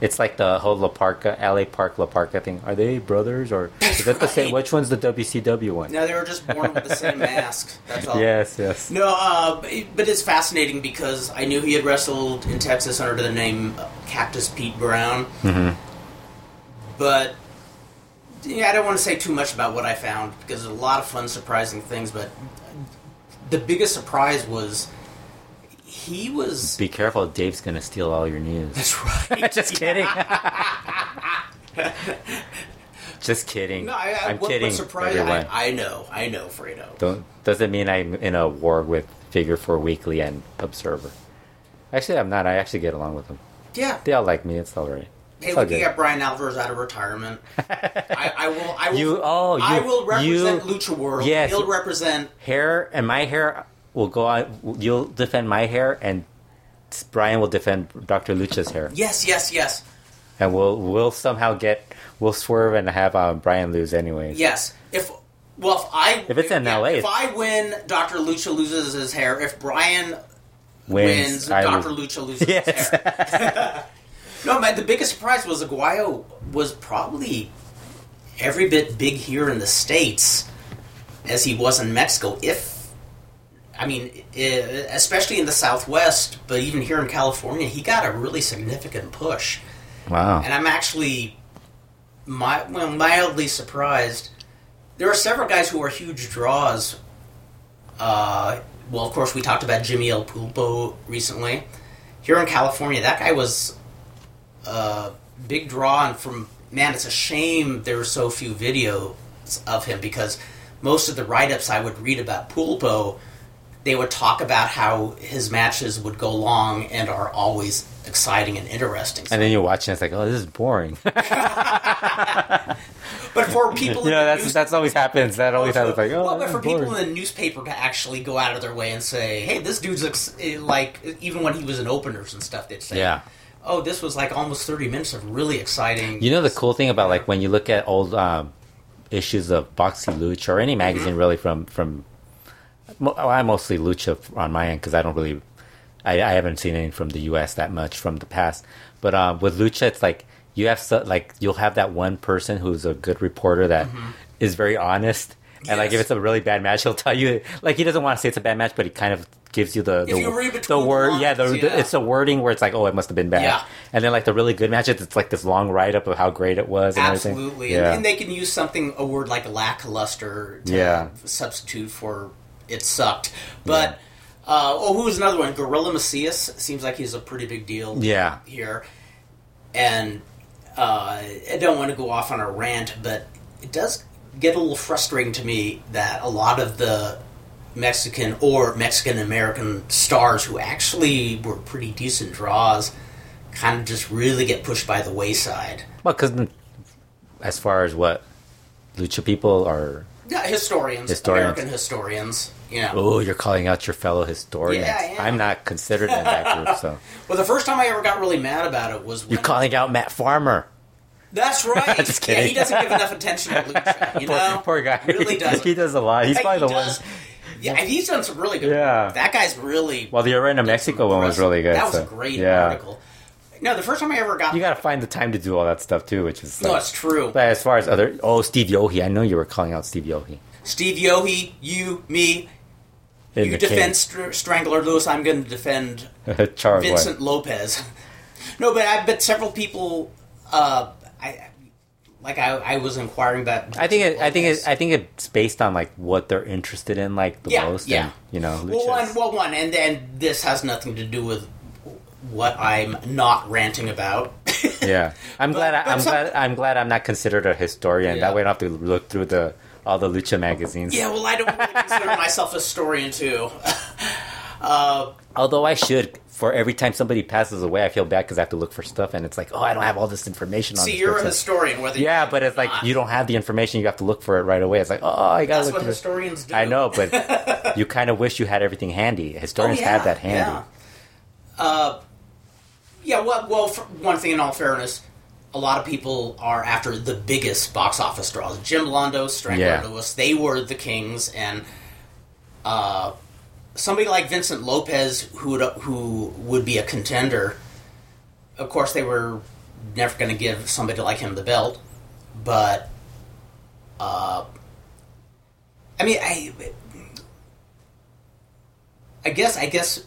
It's like the whole La Parca, LA Park La Parca thing. Are they brothers or is that the same? Which one's the WCW one? no, they were just born with the same mask. That's all. Yes, yes. No, uh, but but it's fascinating because I knew he had wrestled in Texas under the name Cactus Pete Brown. Mhm. But yeah, I don't want to say too much about what I found because there's a lot of fun, surprising things. But the biggest surprise was he was. Be careful, Dave's gonna steal all your news. That's right. Just kidding. Just kidding. No, I, I, am what, kidding. What surprise? I, I know, I know, Fredo. Don't doesn't mean I'm in a war with Figure Four Weekly and Observer. Actually, I'm not. I actually get along with them. Yeah. They all like me. It's all right. Hey, looking good. at Bryan Alvarez out of retirement, I, I will. I will. You- oh, you- I will represent you- Lucha World. Yes. He'll represent hair and my hair will go on. You'll defend my hair, and Brian will defend Dr. Lucha's hair, Yes, yes, yes, and we'll we'll somehow get we'll swerve and have um, Brian lose anyways. yes. If well, if I If it's in yeah, LA, if I win, Doctor Lucha loses his hair. If Brian Wins, wins, Doctor. Lucha loses Yes. his hair. no, man. The biggest surprise was Aguayo was probably every bit big here in the states as he was in Mexico. If I mean, eh, especially in the Southwest, but even here in California, he got a really significant push. Wow. and I'm actually mi- well, mildly surprised. There are several guys who are huge draws. Uh, well, of course, we talked about Jimmy El Pulpo recently. Here in California, that guy was a big draw, and from man, it's a shame there are so few videos of him because most of the write-ups I would read about Pulpo, they would talk about how his matches would go long and are always exciting and interesting. And then you're watching, it's like, oh, this is boring. But for people, you know, that's news- that's always happens. That always happens. Like, oh, well, but for boring. people in the newspaper to actually go out of their way and say, "Hey, this dude's ex-, eh, like," even when he was in openers and stuff, they'd say, Yeah. Oh, this was like almost thirty minutes of really exciting." You know the cool thing about like when you look at old um, issues of Box y Lucha or any magazine really from from well, I mostly Lucha on my end because I don't really I, I haven't seen any from the U.S. that much from the past. But um, with Lucha, it's like you have so, like you'll have that one person who's a good reporter that is very honest. And like if it's a really bad match, he'll tell you like he doesn't want to say it's a bad match, but he kind of gives you the If the, you read the between the word, yeah, the, yeah. it's a wording where it's like, oh, it must have been bad. Yeah. And then like the really good matches, it's like this long write up of how great it was and everything. Absolutely, Yeah. and, and they can use something a word like lackluster to Yeah. substitute for it sucked. But uh, oh, who was another one? Gorilla Macias seems like he's a pretty big deal. Yeah. here, and uh, I don't want to go off on a rant, but it does get a little frustrating to me that a lot of the Mexican or Mexican American stars who actually were pretty decent draws kind of just really get pushed by the wayside. Well, because as far as what lucha people are, Yeah, historians, Historians. American historians. You know. oh, you're calling out your fellow historians. Yeah, am. I'm not considered in that group, so Well, the first time I ever got really mad about it was when you're calling out Matt Farmer. That's right. Just Yeah, he doesn't give enough attention to Lucha. You poor, know, poor guy. He really doesn't. he does a lot. He's probably he the one. Yeah, and he's done some really good. Yeah. that guy's really. Well, the Arena Mexico one was really good. That was so, a great yeah. article. No, the first time I ever got. You got to find the time to do all that stuff too, which is. no, it's true. But as far as other, oh, Steve Yohe, I know you were calling out Steve Yohe. Steve Yohe, you, me, In you defend. Str- Strangler Lewis. I'm going to defend Vincent Lopez. no, but I bet several people. Uh, I like I, I was inquiring about. I think it, I think it, I think it's based on like what they're interested in, like the Yeah, most. yeah. And, you know, Well, one, well, one, and then this has nothing to do with what I'm not ranting about. yeah. I'm But- glad. I, some- glad. I'm glad I'm not considered a historian. Yeah. That way, I don't have to look through the all the lucha magazines. yeah, well, I don't really consider myself a historian too. uh, Although I should. For every time somebody passes away, I feel bad because I have to look for stuff, and it's like, oh, I don't have all this information on. see, you're a person. historian, whether Yeah, but it's like not. you don't have the information. You have to look for it right away. It's like, oh, I gotta That's look what through. historians do. I know, but you kind of wish you had everything handy. Historians Oh, yeah, have that handy. Yeah. Uh, yeah. Well, well, one thing, in all fairness, a lot of people are after the biggest box office draws. Jim Londo, Strangler Yeah. Lewis, they were the kings, and uh, somebody like Vincent Lopez, who would, who would be a contender. Of course, they were never going to give somebody like him the belt, but uh, I mean, I I guess I guess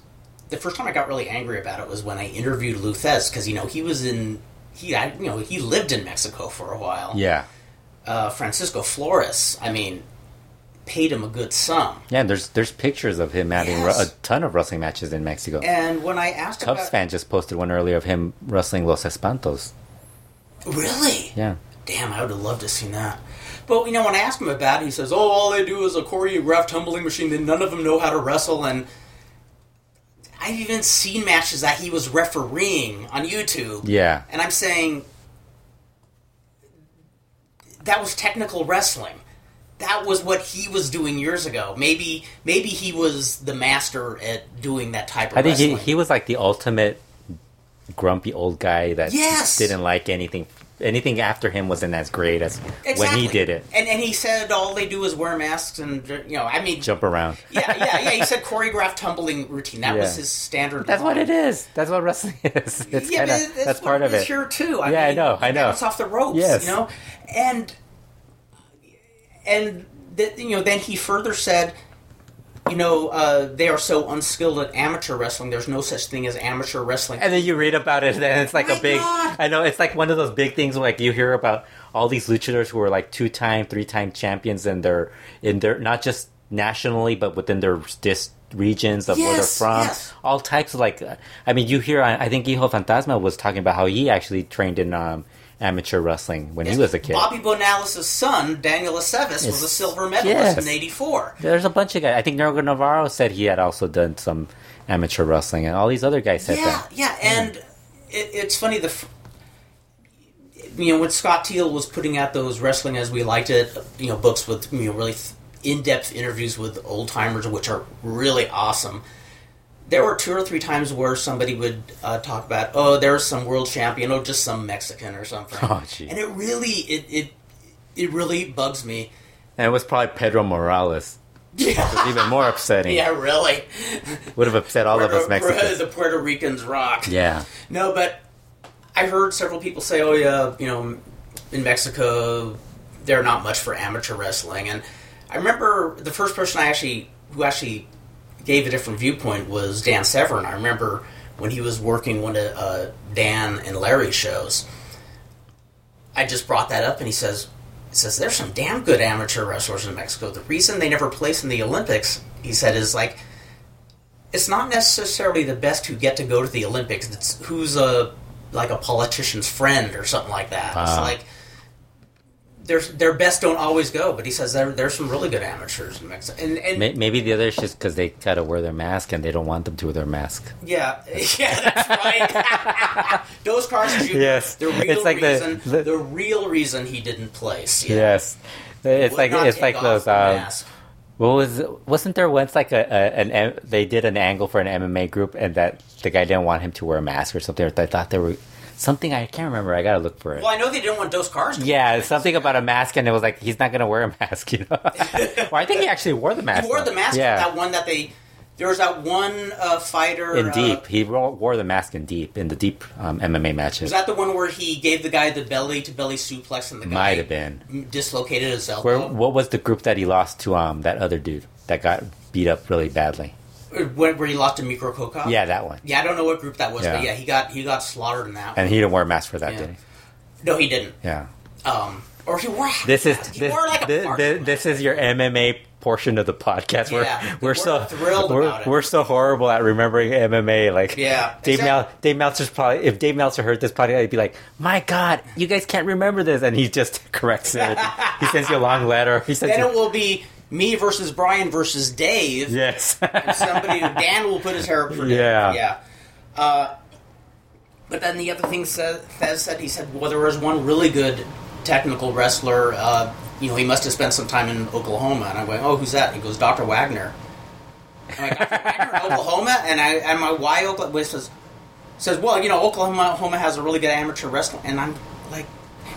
the first time I got really angry about it was when I interviewed Lou Thesz because you know he was in he I, you know he lived in Mexico for a while. Yeah, Uh, Francisco Flores, I mean, paid him a good sum. yeah. There's there's pictures of him having Yes. a ton of wrestling matches in Mexico. And when I asked Cubs about, fan just posted one earlier of him wrestling Los Espantos. really, Yeah, damn, I would have loved to see that. But you know, when I asked him about it, he says, "Oh, all they do is a choreographed tumbling machine. And none of them know how to wrestle." And I've even seen matches that he was refereeing on YouTube. yeah. And I'm saying that was technical wrestling. That was what he was doing years ago. Maybe maybe he was the master at doing that type of I think he, he was like the ultimate grumpy old guy that Yes. didn't like anything. Anything after him wasn't as great as when he did it. And and he said all they do is wear masks and you know, I mean Jump around. yeah, yeah, yeah. He said choreographed tumbling routine. That was his standard. That's what it is. That's what wrestling is. It's yeah, kinda, that's part of it. here too. I Yeah, I know, I know. bounce off the ropes, Yes. you know, and and th- you know, then he further said, you know, uh, they are so unskilled at amateur wrestling. There's no such thing as amateur wrestling. And then you read about it, and it's like My a big. God. I know it's like one of those big things. Like you hear about all these luchadors who are like two-time, three-time champions, and they're in their not just nationally, but within their dis regions of where they're from. yes. All types of like. I mean, you hear. I I think Hijo Fantasma was talking about how he actually trained in um, amateur wrestling when he was a kid. Bobby Bonales' son, Daniel Aceves, was a silver medalist Yes. in '84. There's a bunch of guys. I think Nergo Navarro said he had also done some amateur wrestling, and all these other guys said Yeah, that. yeah, and it, it's funny the. You know when Scott Teal was putting out those wrestling as we liked it, you know, books with you know really in-depth interviews with old timers, which are really awesome. There were two or three times where somebody would uh, talk about, oh, there's some world champion, oh, just some Mexican or something, Oh, and it really, it, it, it really bugs me. And it was probably Pedro Morales. Yeah. was even more upsetting. Yeah, really. Would have upset all of us Mexicans. The Puerto Ricans rock. Yeah. No, but I heard several people say, "Oh yeah, you know, in Mexico, they're not much for amateur wrestling." And I remember the first person I actually who actually gave a different viewpoint was Dan Severn. I remember when he was working one of uh, Dan and Larry's shows. I just brought that up, and he says, "He says there's some damn good amateur wrestlers in Mexico. The reason they never place in the Olympics, he said, is like." It's not necessarily the best who get to go to the Olympics. It's who's a like a politician's friend or something like that. It's Ah. like their their best don't always go, but he says there there's some really good amateurs in Mexico. And, and Maybe the other is just because they gotta wear their mask and they don't want them to wear their mask. yeah, yeah, that's right. Dos Caras, Jr. Yes. the real It's like the- reason, the- the, real reason he didn't place. Yeah. Yes. It's like it's like those. Um, what was wasn't there once like a, a an they did an angle for an MMA group and that the guy didn't want him to wear a mask or something. Or I thought there were something I can't remember. I gotta look for it. Well, I know they didn't want Dos Caras. To Yeah, something about a mask, and it was like he's not gonna wear a mask. You know, well, I think he actually wore the mask. He wore though. the mask. Yeah, That one that they. There was that one uh, fighter in uh, deep, he wore, wore the mask in deep in the deep um, MMA matches. Was that the one where he gave the guy the belly to belly suplex and the guy Might have been. dislocated his elbow? Where what was the group that he lost to? Um, that other dude that got beat up really badly. Where, where he lost to Mirko Cro Cop? Yeah, that one. Yeah, I don't know what group that was, Yeah. but yeah, he got he got slaughtered in that. And he didn't wear a mask for that, Yeah. did he? no, he didn't. Yeah. Um, or he wore. This is this, wore like a this, this, this is your MMA portion of the podcast. We're Yeah, we're we're so thrilled we're, about it. we're so horrible at remembering MMA. Like Yeah, Dave exact- Mel, Dave Meltzer's probably if Dave Meltzer heard this probably he'd be like, "My God, you guys can't remember this," and he just corrects it. he sends you a long letter. He sends Then it you, will be me versus Brian versus Dave. yes. And somebody Dan will put his hair up for Dave. Yeah. Yeah. Uh, but then the other thing said, Thesz said he said, well, there was one really good technical wrestler. Uh, you know, he must have spent some time in Oklahoma. And I'm going, oh, who's that? He goes, Dr. Wagner. I'm like, Dr. Wagner in Oklahoma? And I and my why Oklahoma he says says, well, you know, Oklahoma Oklahoma has a really good amateur wrestling. And I'm like,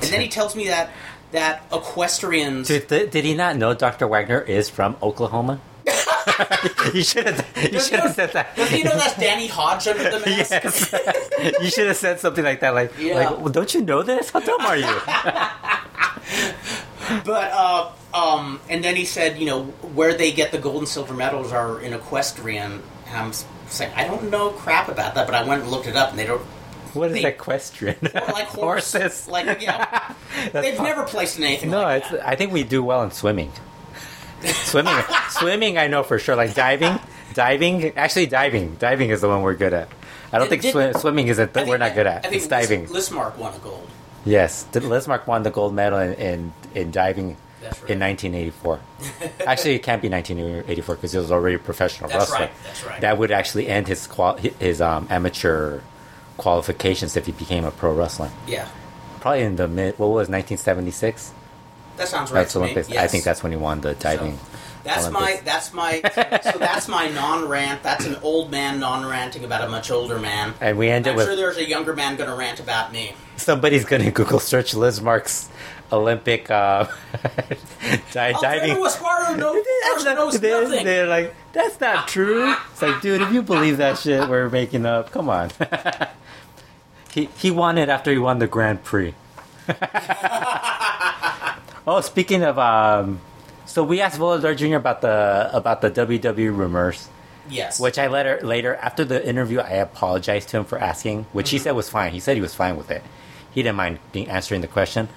and then he tells me that that equestrians. Did, did, did he not know Dr. Wagner is from Oklahoma? you should have. You Does should have said that. Does he know that's Danny Hodge under the mask? Yes. you should have said something like that. Like, Yeah. like, well, don't you know this? How dumb are you? But uh, um, and then he said, you know, where they get the gold and silver medals are in equestrian. And I'm saying, I don't know crap about that, but I went and looked it up, and they don't What is They- equestrian? like horse, horses. Like yeah, they've fine. never placed in anything. No, like. I think we do well in swimming. swimming, swimming. I know for sure. Like diving, diving. Actually, diving. Diving is the one we're good at. I don't think did- swim, swimming is a th- we're not good at. I think It's diving. Lis- Lizmark won a gold. Yes, Lizmark won the gold medal in in, in diving right. in 1984. actually, it can't be 1984 because he was already a professional That's wrestler. right, that's right. That would actually end his qual- his um, amateur qualifications if he became a pro wrestler. Yeah, Probably in the mid. What was 1976? that sounds right That's to me. Olympics. I think that's when he won the diving. That's my that's my so that's my non rant. That's an old man non ranting about a much older man. And we ended I'm with sure there's a younger man going to rant about me. somebody's going to Google search Lizmark's Olympic uh, di- diving. Knows, That's not- knows they're, nothing. they're like, that's not true. It's like, dude, if you believe that shit, we're making up. Come on. he he won it after he won the Grand Prix. oh, speaking of, um, so we asked Volador Jr. about the about the WWE rumors, Yes. which I later later after the interview I apologized to him for asking, which he said was fine. He said he was fine with it. He didn't mind being answering the question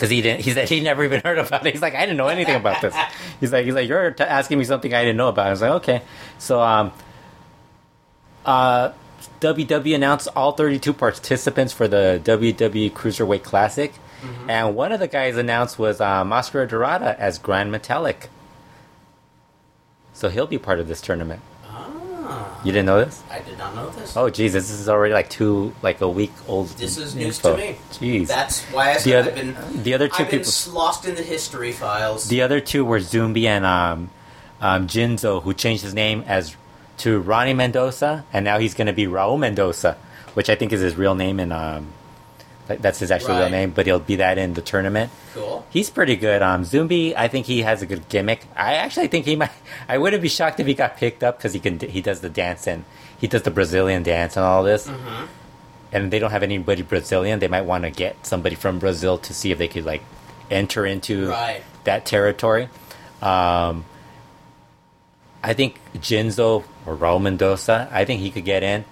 because he didn't. He said he never even heard about it. He's like, I didn't know anything about this. He's like, he's like, you're t- asking me something I didn't know about. I was like, okay. So, um, uh, WWE announced all 32 participants for the WWE Cruiserweight Classic, and one of the guys announced was uh, Mascara Dorada as Gran Metalik. So he'll be part of this tournament. Ah, You didn't know this? I did not know this. Oh, geez, this is already like two, like a week old. This is news info. to me. Jeez. That's why I the said other, I've been the other 2 I've people. lost in the history files. The other two were Zumbi and um, um, Jinzo, who changed his name as to Ronnie Mendoza, and now he's going to be Raul Mendoza, which I think is his real name, and um, that's his actual real name. But he'll be that in the tournament. cool. He's pretty good. Um, Zumbi, I think he has a good gimmick. I actually think he might. I wouldn't be shocked if he got picked up because he can. He does the dance and he does the Brazilian dance and all this. Mhm. And they don't have anybody Brazilian. They might want to get somebody from Brazil to see if they could like enter into Right. that territory. Um, I think Jinzo or Raul Mendoza, I think he could get in.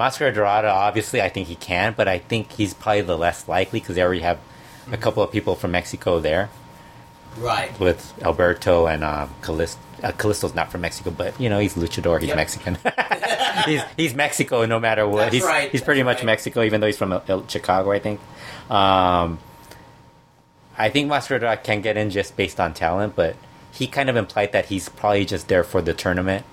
Mascara Dorada, obviously, I think he can, but I think he's probably the less likely because they already have a couple of people from Mexico there Right. with Alberto and um, Kalisto. Uh, Kalisto's not from Mexico, but you know he's luchador. He's Yep. Mexican. he's he's Mexico no matter what. That's he's right, he's pretty that's much right. Mexico, even though he's from uh, Chicago, I think. Um, I think Mascara can get in just based on talent, but he kind of implied that he's probably just there for the tournament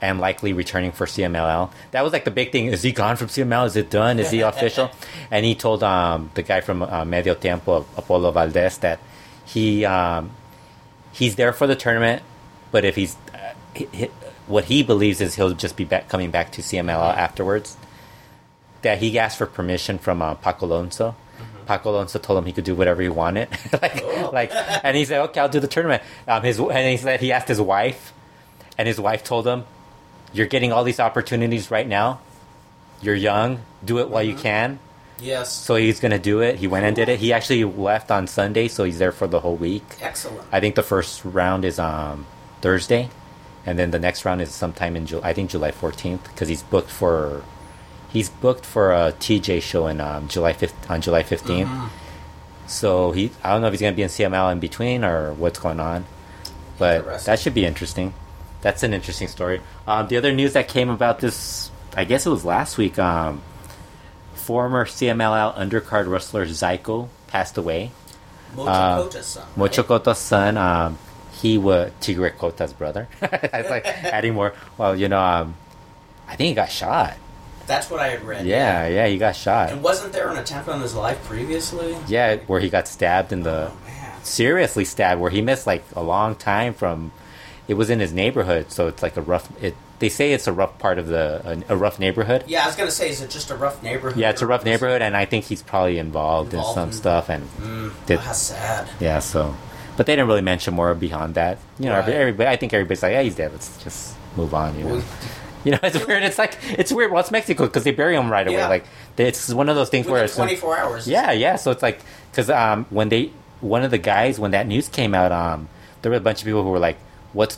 and likely returning for CMLL. That was like the big thing. Is he gone from CMLL? Is it done? Is he official? And he told um, the guy from uh, Medio Tiempo, Apollo Valdez, that he um, he's there for the tournament, but if he's uh, he, he- what he believes is he'll just be back, coming back to CMLL afterwards. that he asked for permission from uh, Paco Alonso. Paco Alonso told him he could do whatever he wanted, like, like, and he said, "Okay, I'll do the tournament." Um, his and he said he asked his wife, and his wife told him, "You're getting all these opportunities right now. You're young. Do it while you can." Yes. So he's gonna do it. He went and did it. He actually left on Sunday, so he's there for the whole week. Excellent. I think the first round is um Thursday, and then the next round is sometime in July. I think July fourteenth because he's booked for he's booked for a TJ show in um, July 5th, on July 15th. So he I don't know if he's gonna be in CML in between or what's going on, but that should be interesting. That's an interesting story. Um, the other news that came about this, I guess it was last week. Um, former CMLL undercard wrestler Zyko passed away. Mocha Uh, son. right? Mocho Cota's son, um, he was Tigre Cota's brother. I was like adding more. Well, you know, um, I think he got shot. That's what I had read. Yeah, yeah, he got shot. And wasn't there an attempt on his life previously? Yeah, where he got stabbed in the Oh man. seriously stabbed, where he missed like a long time from. It was in his neighborhood, so it's like a rough. It they say it's a rough part of the a, a rough neighborhood. Yeah, I was gonna say, is it just a rough neighborhood? Yeah, it's a rough neighborhood, and I think he's probably involved, in some in- stuff. And Mm, Did- oh, how sad. yeah, so, but they didn't really mention more beyond that. You know, Right. everybody. I think everybody's like, yeah, he's dead. Let's just move on. You know. You know, it's weird. It's like it's weird. Well, it's Mexico because they bury them right away. Yeah. Like it's one of those things where Within it's 24 hours. yeah, yeah. So it's like because um, when they one of the guys when that news came out, um, there were a bunch of people who were like, "What's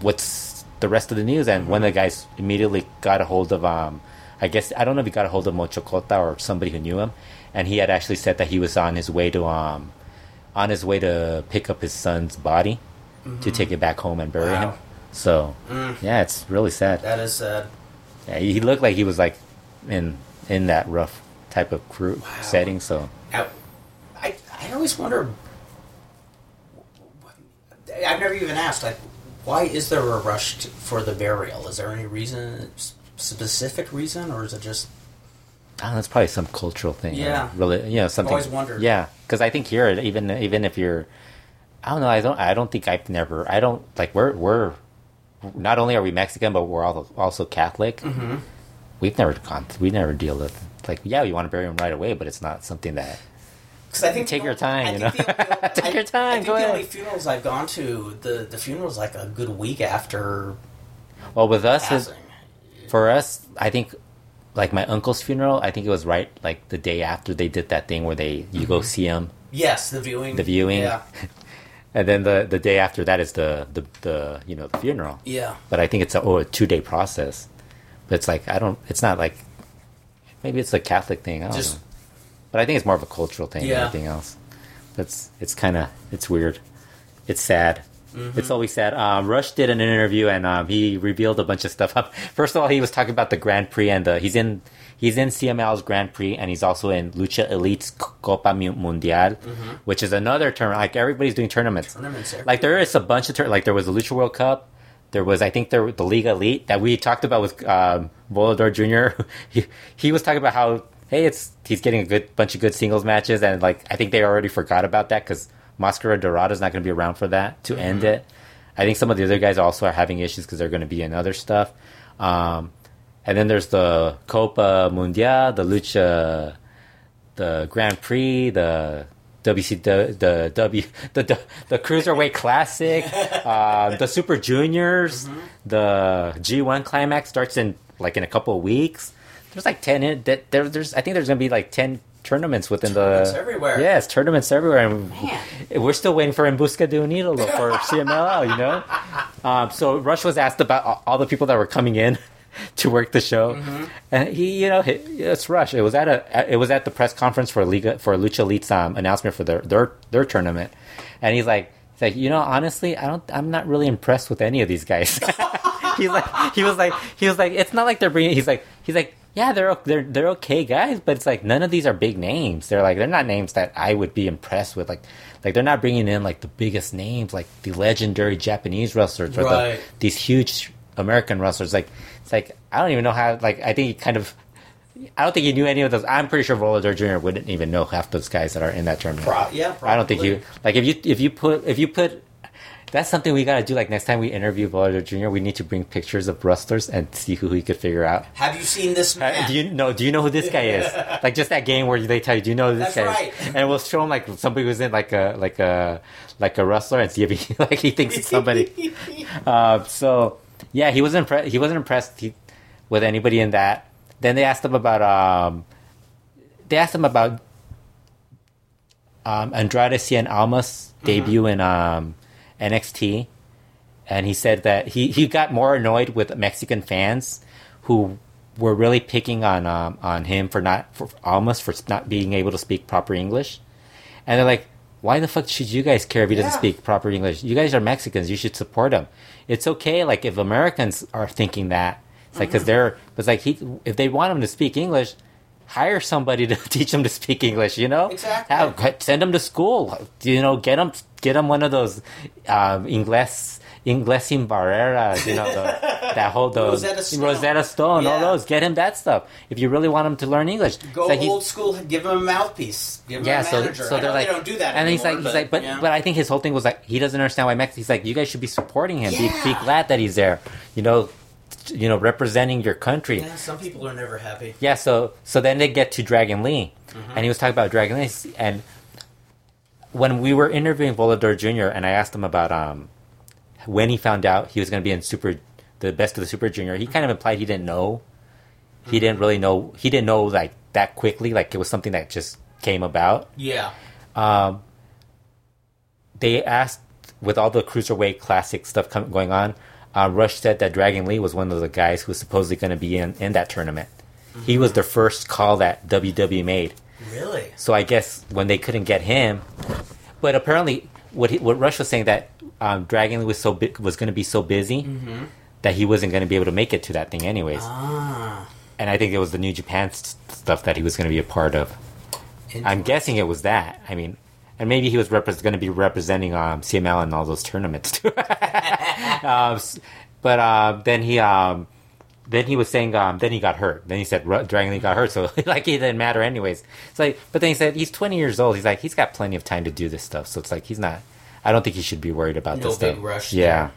what's the rest of the news?" And one of the guys immediately got a hold of um, I guess I don't know if he got a hold of Mocho Cota or somebody who knew him, and he had actually said that he was on his way to um, on his way to pick up his son's body to take it back home and bury Wow. him. So Mm, yeah, it's really sad. that is sad. Yeah, he he looked like he was like in in that rough type of crew Wow. setting. So Now, I I always wonder. I've never even asked. Like, why is there a rush t- for the burial? Is there any reason, specific reason, or is it just? I don't know, it's probably some cultural thing. Yeah. really, you know, something. always wondered. Yeah, because I think here, even even if you're, I don't know, I don't, I don't think I've never, I don't like we're we're, not only are we Mexican, but we're also also Catholic. Mm-hmm. We've never gone, we never deal with like, yeah, you want to bury him right away, but it's not something that. Because I think Take the your time, you know? the Take I- your time, I think the ahead. only funerals I've gone to, the the funeral's like a good week after Well, with us, is, for us, I think, like my uncle's funeral, I think it was right like the day after they did that thing where they you go mm-hmm. see him Yes, the viewing. the viewing, Yeah, and then the the day after that is the the, the you know the funeral. yeah. But I think it's a, oh, a two day process. But it's like I don't. It's not like maybe it's a Catholic thing. I don't Just- know. But I think it's more of a cultural thing Yeah. than anything else. That's it's kind of it's weird. It's sad. Mm-hmm. It's always sad. Um, Rush did an interview and um, he revealed a bunch of stuff. First of all, he was talking about the Grand Prix and the, he's in he's in CML's Grand Prix and he's also in Lucha Elite's Copa Mu- Mundial, which is another tournament. Like everybody's doing tournaments. Mm-hmm. Tournaments. Like there is a bunch of tur- like there was the Lucha World Cup. There was I think there the League Elite that we talked about with um, Volador Jr. he, he was talking about how hey it's he's getting a good bunch of good singles matches and like I think they already forgot about that because Mascara Dorada is not going to be around for that to end it. I think some of the other guys also are having issues because they're going to be in other stuff. Um, and then there's the Copa Mundial, the Lucha, the Grand Prix, the WC, the the W, the the, the Cruiserweight Classic, uh, the Super Juniors, the G1 Climax starts in like in a couple of weeks. There's like ten in that there, there's I think there's gonna be like ten tournaments within the Tournaments the everywhere. Yes, tournaments everywhere. And Man. we're still waiting for En Busca de un Ídolo for CMLL, you know. Um, so Rush was asked about all- all the people that were coming in to work the show, Mm-hmm. and he, you know, he, it's Rush. It was at a, it was at the press conference for Liga for Lucha Elite's um, announcement for their their their tournament, and he's like, he's like, you know, honestly, I don't, I'm not really impressed with any of these guys. he's like, he was like, he was like, it's not like they're bringing. He's like, he's like. Yeah, they're they're they're okay guys, but it's like none of these are big names. They're like they're not names that I would be impressed with. Like, like they're not bringing in like the biggest names, like the legendary Japanese wrestlers or Right. the, these huge American wrestlers. Like, it's like I don't even know how. Like, I think he kind of. I don't think he knew any of those. I'm pretty sure Volador Jr. wouldn't even know half those guys that are in that tournament. Pro- yeah, I don't think you like if you if you put if you put That's something we gotta do. Like next time we interview Volador Jr., we need to bring pictures of wrestlers and see who we could figure out. Have you seen this Uh, man? do you know? Do you know who this guy is? Like just that game where they tell you, "Do you know who this That's guy?" right. Is? And we'll show him like somebody who's in like a like a like a wrestler and see if he like he thinks it's somebody. uh, so yeah, he wasn't impre- he wasn't impressed he, with anybody in that. Then they asked him about um, they asked him about um, Andrade Cien Almas debut in um, NXT, and he said that he, he got more annoyed with Mexican fans who were really picking on um, on him for not for Almas for not being able to speak proper English, and they're like, why the fuck should you guys care if he doesn't speak proper English? You guys are Mexicans. You should support him. It's okay. Like if Americans are thinking that, it's like because they're it's like he if they want him to speak English. Hire somebody to teach them to speak English. You know, Exactly. Have- send them to school. You know, get them get him one of those um, Ingles Ingles sin barreras. You know, the, that whole those Rosetta Stone. Rosetta Stone, all those. Get him that stuff if you really want him to learn English. Go like old school. Give him a mouthpiece. Give him yeah, a so manager. so I they're like, they don't do that and then he's like, anymore, he's like, but yeah. but I think his whole thing was like he doesn't understand why Mexico. He's like, you guys should be supporting him. Be, be glad that he's there. You know, you know, representing your country. yeah, some people are never happy. Yeah, so so then they get to Dragon Lee, Mm-hmm. and he was talking about Dragon Lee, and when we were interviewing Volador Jr. and I asked him about um when he found out he was going to be in Super, the best of the Super Junior, he kind of implied he didn't know. He didn't really know. He didn't know like that quickly. Like it was something that just came about. Yeah. Um, they asked with all the cruiserweight classic stuff com- going on. Uh, Rush said that Dragon Lee was one of the guys who was supposedly going to be in, in that tournament. He was the first call that WWE made. Really? So I guess when they couldn't get him, but apparently what he, what Rush was saying that um, Dragon Lee was so bu- was going to be so busy that he wasn't going to be able to make it to that thing anyways. Ah. And I think it was the New Japan s- stuff that he was going to be a part of. I'm guessing it was that. I mean, and maybe he was repre- going to be representing um, CML in all those tournaments too. s- but um, then he um, then he was saying um, then he got hurt. Then he said Dragon Lee got hurt, so like it didn't matter anyways. It's like, but then he said he's 20 years old. He's like he's got plenty of time to do this stuff. So it's like he's not. I don't think he should be worried about No this big stuff. rush Yeah, there.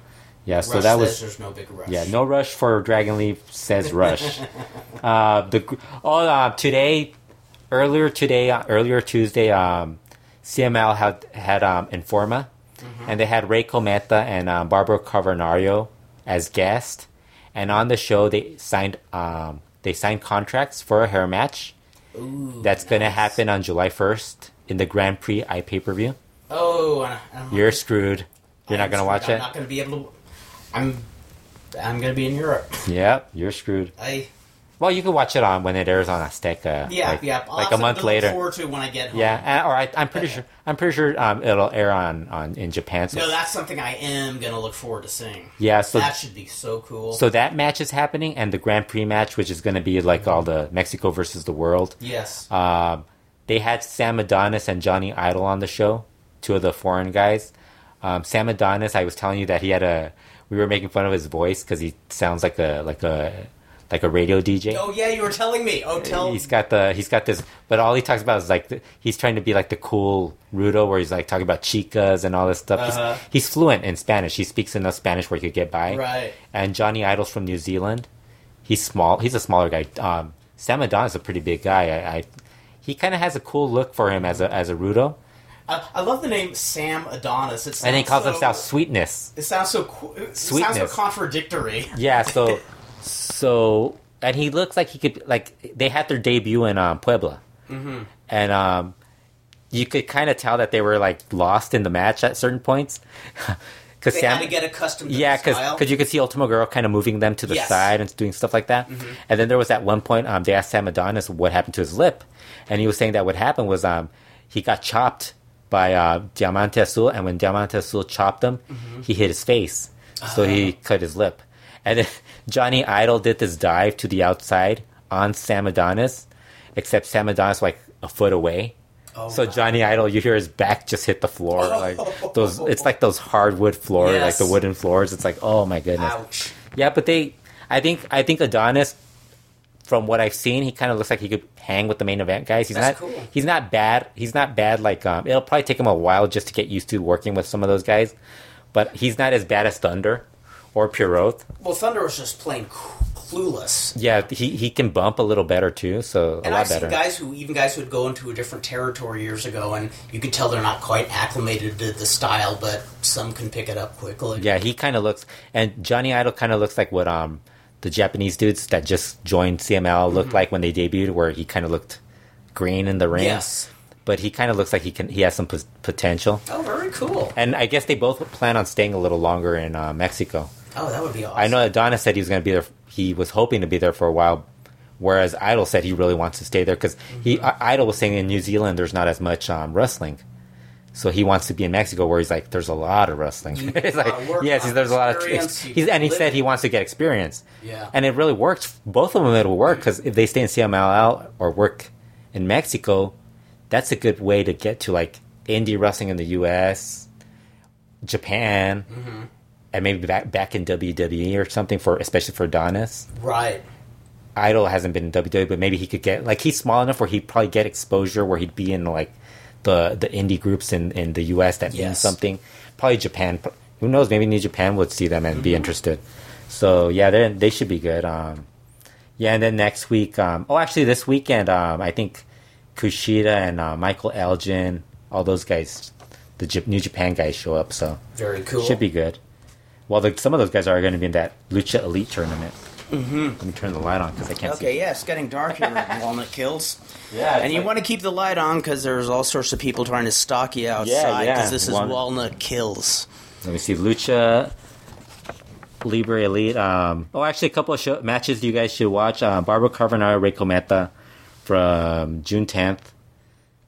yeah. So that was there's no big rush. yeah, no rush for Dragon Lee says rush. uh, the oh uh, today, earlier today, uh, earlier Tuesday, um, CML had had um, Informa, and they had Rey Cometa and um, Bárbaro Cavernario as guests, and on the show they signed um, they signed contracts for a hair match Ooh, that's going to happen on July first in the Grand Prix i pay per view. Oh, I'm, You're screwed. You're not I'm going to watch screwed. it. I'm not going to be able to. I'm. I'm going to be in Europe. Yep, you're screwed. I Well, you can watch it on when it airs on Azteca. yeah like, yeah. I'll like a month later. Look forward to when I get home. Yeah, uh, or I, I'm pretty sure. I'm pretty sure um, it'll air on, on in Japan. So No, that's something I am going to look forward to seeing. yeah, so that should be so cool. so that match is happening, and the Grand Prix match, which is going to be like all the Mexico versus the world. yes. Um, they had Sam Adonis and Johnny Idol on the show, two of the foreign guys. Um, Sam Adonis, I was telling you that he had a. We were making fun of his voice because he sounds like a like a like a radio DJ. oh yeah, you were telling me. Oh, tell. He's got the he's got this, but all he talks about is like the, he's trying to be like the cool Rudo, where he's like talking about chicas and all this stuff. Uh-huh. He's, he's fluent in Spanish. He speaks enough Spanish where he could get by. Right. And Johnny Idol's from New Zealand. He's small. He's a smaller guy. Um, Sam Adonis is a pretty big guy. I, I he kind of has a cool look for him as a as a Rudo, I, I love the name Sam Adonis. It sounds and he calls so, himself Sweetness. It sounds so. qu- It sounds so Sweetness. contradictory. Yeah. So so and he looks like he could like they had their debut in um, Puebla, Mm-hmm. and um, you could kind of tell that they were like lost in the match at certain points. Because They Sam, had to get accustomed to yeah, because you could see Ultimo Guerrero kind of moving them to the Yes. Mm-hmm. side and doing stuff like that. And then there was at one point um, they asked Sam Adonis what happened to his lip, and he was saying that what happened was um, he got chopped by uh, Diamante Azul, and when Diamante Azul chopped him, Mm-hmm. he hit his face, so he Ah. cut his lip. And then Johnny Idol did this dive to the outside on Sam Adonis, except Sam Adonis like a foot away. Oh, So wow. Johnny Idol, you hear his back just hit the floor, like those. It's like those hardwood floors, like the wooden floors. It's like, oh my goodness. Ouch. Yeah, but they, I think, I think Adonis, from what I've seen, he kind of looks like he could hang with the main event guys. He's That's not, cool. he's not bad. He's not bad. Like, um, it'll probably take him a while just to get used to working with some of those guys, but he's not as bad as Thunder or Pure Oath. Well, Thunder was just plain clueless. Yeah, he he can bump a little better too, so a And lot I've better. seen guys who, even guys who would go into a different territory years ago, and you could tell they're not quite acclimated to the style, but some can pick it up quickly. Yeah, he kind of looks, and Johnny Idol kind of looks like what um the Japanese dudes that just joined CML looked Mm-hmm. like when they debuted, where he kind of looked green in the ring. Yes. but he kind of looks like he can he has some p- potential. Oh, very cool. And I guess they both plan on staying a little longer in uh, Mexico. Oh, that would be awesome. I know Adonis said he was going to be there. He was hoping to be there for a while, whereas Idol said he really wants to stay there because he Mm-hmm. I- Idol was saying in New Zealand there's not as much um, wrestling, so he wants to be in Mexico where he's like there's a lot of wrestling. You it's like work yes, there's a lot of you he's and he live said he wants to get experience. Yeah. and it really worked. Both of them it'll work because if they stay in CMLL or work in Mexico, that's a good way to get to like indie wrestling in the U.S., Japan, Mm-hmm. And maybe back back in WWE or something for especially for Adonis. Right. Idol hasn't been in WWE, but maybe he could get like he's small enough where he'd probably get exposure where he'd be in like the the indie groups in in the U.S. that mean Yes. something. Probably Japan. Who knows? Maybe New Japan would see them and be interested. So yeah, they they should be good. Um, yeah, and then next week. Um, oh, actually, this weekend. Um, I think Kushida and uh, Michael Elgin, all those guys, the J- New Japan guys show up. So Very cool. should be good. Well, the, some of those guys are going to be in that Lucha Elite tournament. Mm-hmm. Let me turn the light on because I can't see. Okay, yeah, it's getting dark here at Walnut Kills. Yeah, And you want to keep the light on because there's all sorts of people trying to stalk you outside yeah. because this is Walnut- Walnut Kills. Let me see. Lucha Libre Elite. Um, oh, actually, a couple of show- matches you guys should watch. Uh, Bárbaro Cavernario, Rey Cometa from June 10th.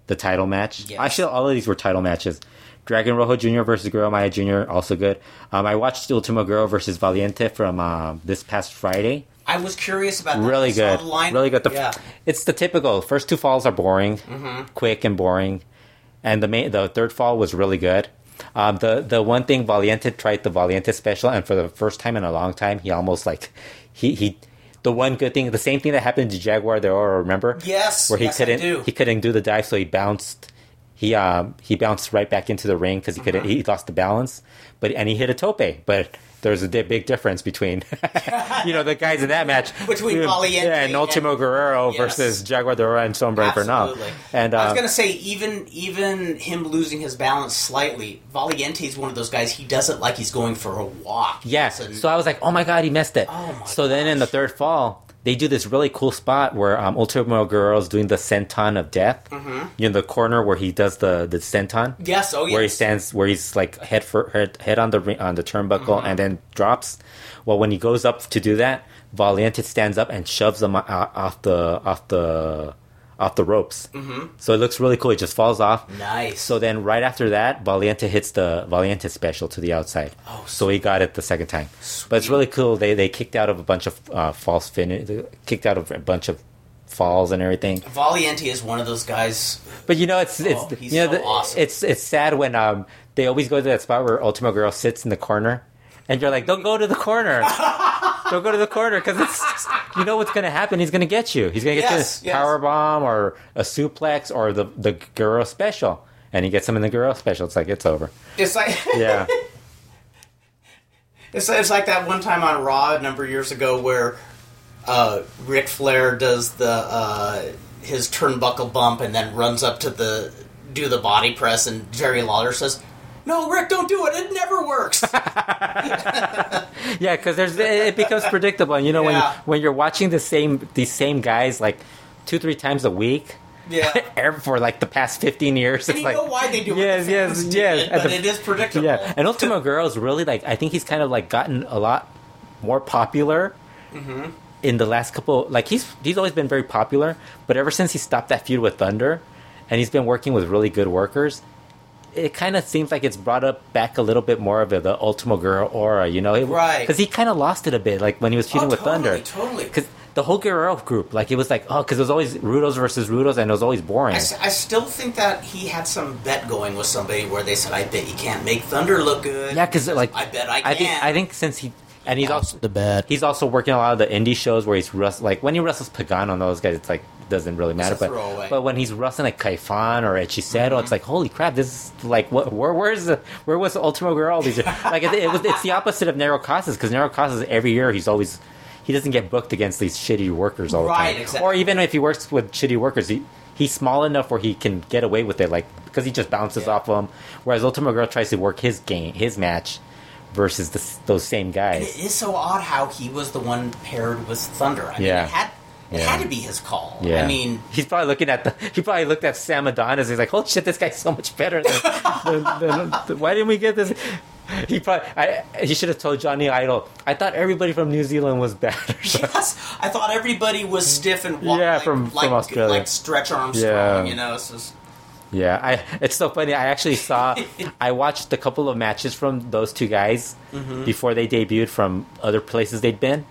The title match. Yes. Actually, all of these were title matches. Dragon Rojo Jr. versus Guerrero Maya Jr. Also good. Um, I watched Ultimo Guerrero versus Valiente from um, this past Friday. I was curious about that. really good. line- Really good. The, yeah. It's the typical first two falls are boring, Mm-hmm. quick and boring, and the main the third fall was really good. Um, the the one thing Valiente tried the Valiente special, and for the first time in a long time, he almost like he he. The one good thing, the same thing that happened to Jaguar de Oro, remember? Yes, where he yes, couldn't do. he couldn't do the dive, so he bounced. He um he bounced right back into the ring because he couldn't. Uh-huh. He lost the balance, but and he hit a tope. But there's a di- big difference between you know the guys in that match Between yeah, Valiente yeah, and Ultimo and- Guerrero Yes. versus Jaguar de Oro and Sombra. Absolutely. And I was uh, gonna say, even even him losing his balance slightly, Valiente is one of those guys. He does it like he's going for a walk. Yeah. So I was like, oh my god, he missed it. Oh my so then in the third fall, they do this really cool spot where um, Ultimo Guerrero's doing the senton of death. Mm-hmm. You know, the corner where he does the the senton. yes, oh yes. Where he stands, where he's like head for head, head on the on the turnbuckle, Mm-hmm. and then drops. Well, when he goes up to do that, Valiente stands up and shoves him o- off the off the off the ropes. Mm-hmm. So it looks really cool. It just falls off. Nice. So then, right after that, Valiente hits the Valiente special to the outside. Oh, so he got it the second time. But it's really cool. They they kicked out of a bunch of uh, false finish, kicked out of a bunch of falls and everything. Valiente is one of those guys. But you know, it's it's Oh, you know so the, awesome. it's it's sad when um they always go to that spot where Ultimo Guerrero sits in the corner, and you're like, don't go to the corner. Don't go to the corner because it's you know what's gonna happen. He's gonna get you. He's gonna get Yes, you a yes. power bomb or a suplex or the the Guerrero special, and he gets him in the Guerrero special. It's like it's over. It's like Yeah. It's, it's like that one time on Raw a number of years ago where uh, Ric Flair does the uh, his turnbuckle bump and then runs up to the do the body press and Jerry Lawler says, "No, Ric, don't do it. It never works." Yeah, because there's it becomes predictable. And you know when you, when you're watching the same these same guys like two three times a week. yeah. For like the past fifteen years, And it's you like know why they do it. Yes, yes, yes. but the- it is predictable. Yeah, and Ultimo Guerrero is really like I think he's kind of like gotten a lot more popular Mm-hmm. in the last couple. Like he's he's always been very popular, but ever since he stopped that feud with Thunder, and he's been working with really good workers, it kind of seems like it's brought up back a little bit more of the Ultimo Guerrero aura. You know, Right. Because he kind of lost it a bit, like when he was feuding Oh, with totally, Thunder. totally. Because the whole Guerrero group, like it was like oh, because it was always Rudos versus Rudos, and it was always boring. I still think that he had some bet going with somebody where they said, "I bet you can't make Thunder look good." Yeah, because like I bet I can. I think I think since he and he's also the bed. he's also working a lot of the indie shows where he's wrest- like when he wrestles Pagano and those guys, it's like doesn't really matter. But throwaway. but when he's wrestling like Kaifan or Echiseto, it's mm-hmm. like holy crap! This is like what? Where where's the where was the Ultimo Guerrero? All these are, like it, it was it's the opposite of Negro Casas because Negro Casas every year he's always he doesn't get booked against these shitty workers all the Right, time. exactly. Or even if he works with shitty workers, he he's small enough where he can get away with it, like because he just bounces Yeah. off of them. Whereas Ultimo Guerrero tries to work his game, his match versus the, those same guys. It is so odd how he was the one paired with Thunder. I mean, Yeah. it had it Yeah. had to be his call. Yeah, I mean, he's probably looking at the. He probably looked at Sam Adonis. He's like, "Holy shit, this guy's so much better than. than, than- than- why didn't we get this?" He probably. I, he should have told Johnny Idol. I thought everybody from New Zealand was bad. yes, I thought everybody was stiff and walked Yeah, like, from- like, from Australia. like Stretch Armstrong. Yeah. You know, it's just Yeah, I. It's so funny. I actually saw. I watched a couple of matches from those two guys before they debuted from other places they'd been.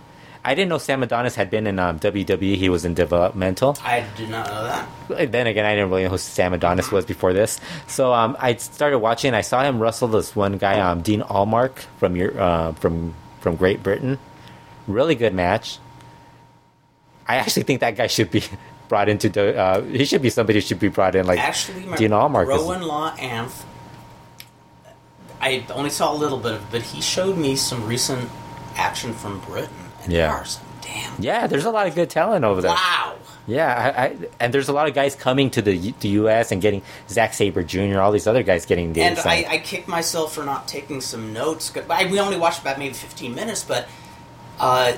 I didn't know Sam Adonis had been in um, WWE. He was in developmental. I did not know that. then again, I didn't really know who Sam Adonis was before this. So um, I started watching. I saw him wrestle this one guy, um, Dean Allmark from your uh, from from Great Britain. Really good match. I actually think that guy should be brought into. the- Uh, he should be somebody who should be brought in, like Actually, my Dean Allmark. Rowan Law Anth. I only saw a little bit of, it, but he showed me some recent action from Britain, and Yeah. there are some damn yeah, there's a lot of good talent over there. wow. Yeah, I, I, and there's a lot of guys coming to the the U.S. and getting Zack Sabre Jr. All these other guys getting And. I, I kicked myself for not taking some notes. I, we only watched about maybe 15 minutes, but uh,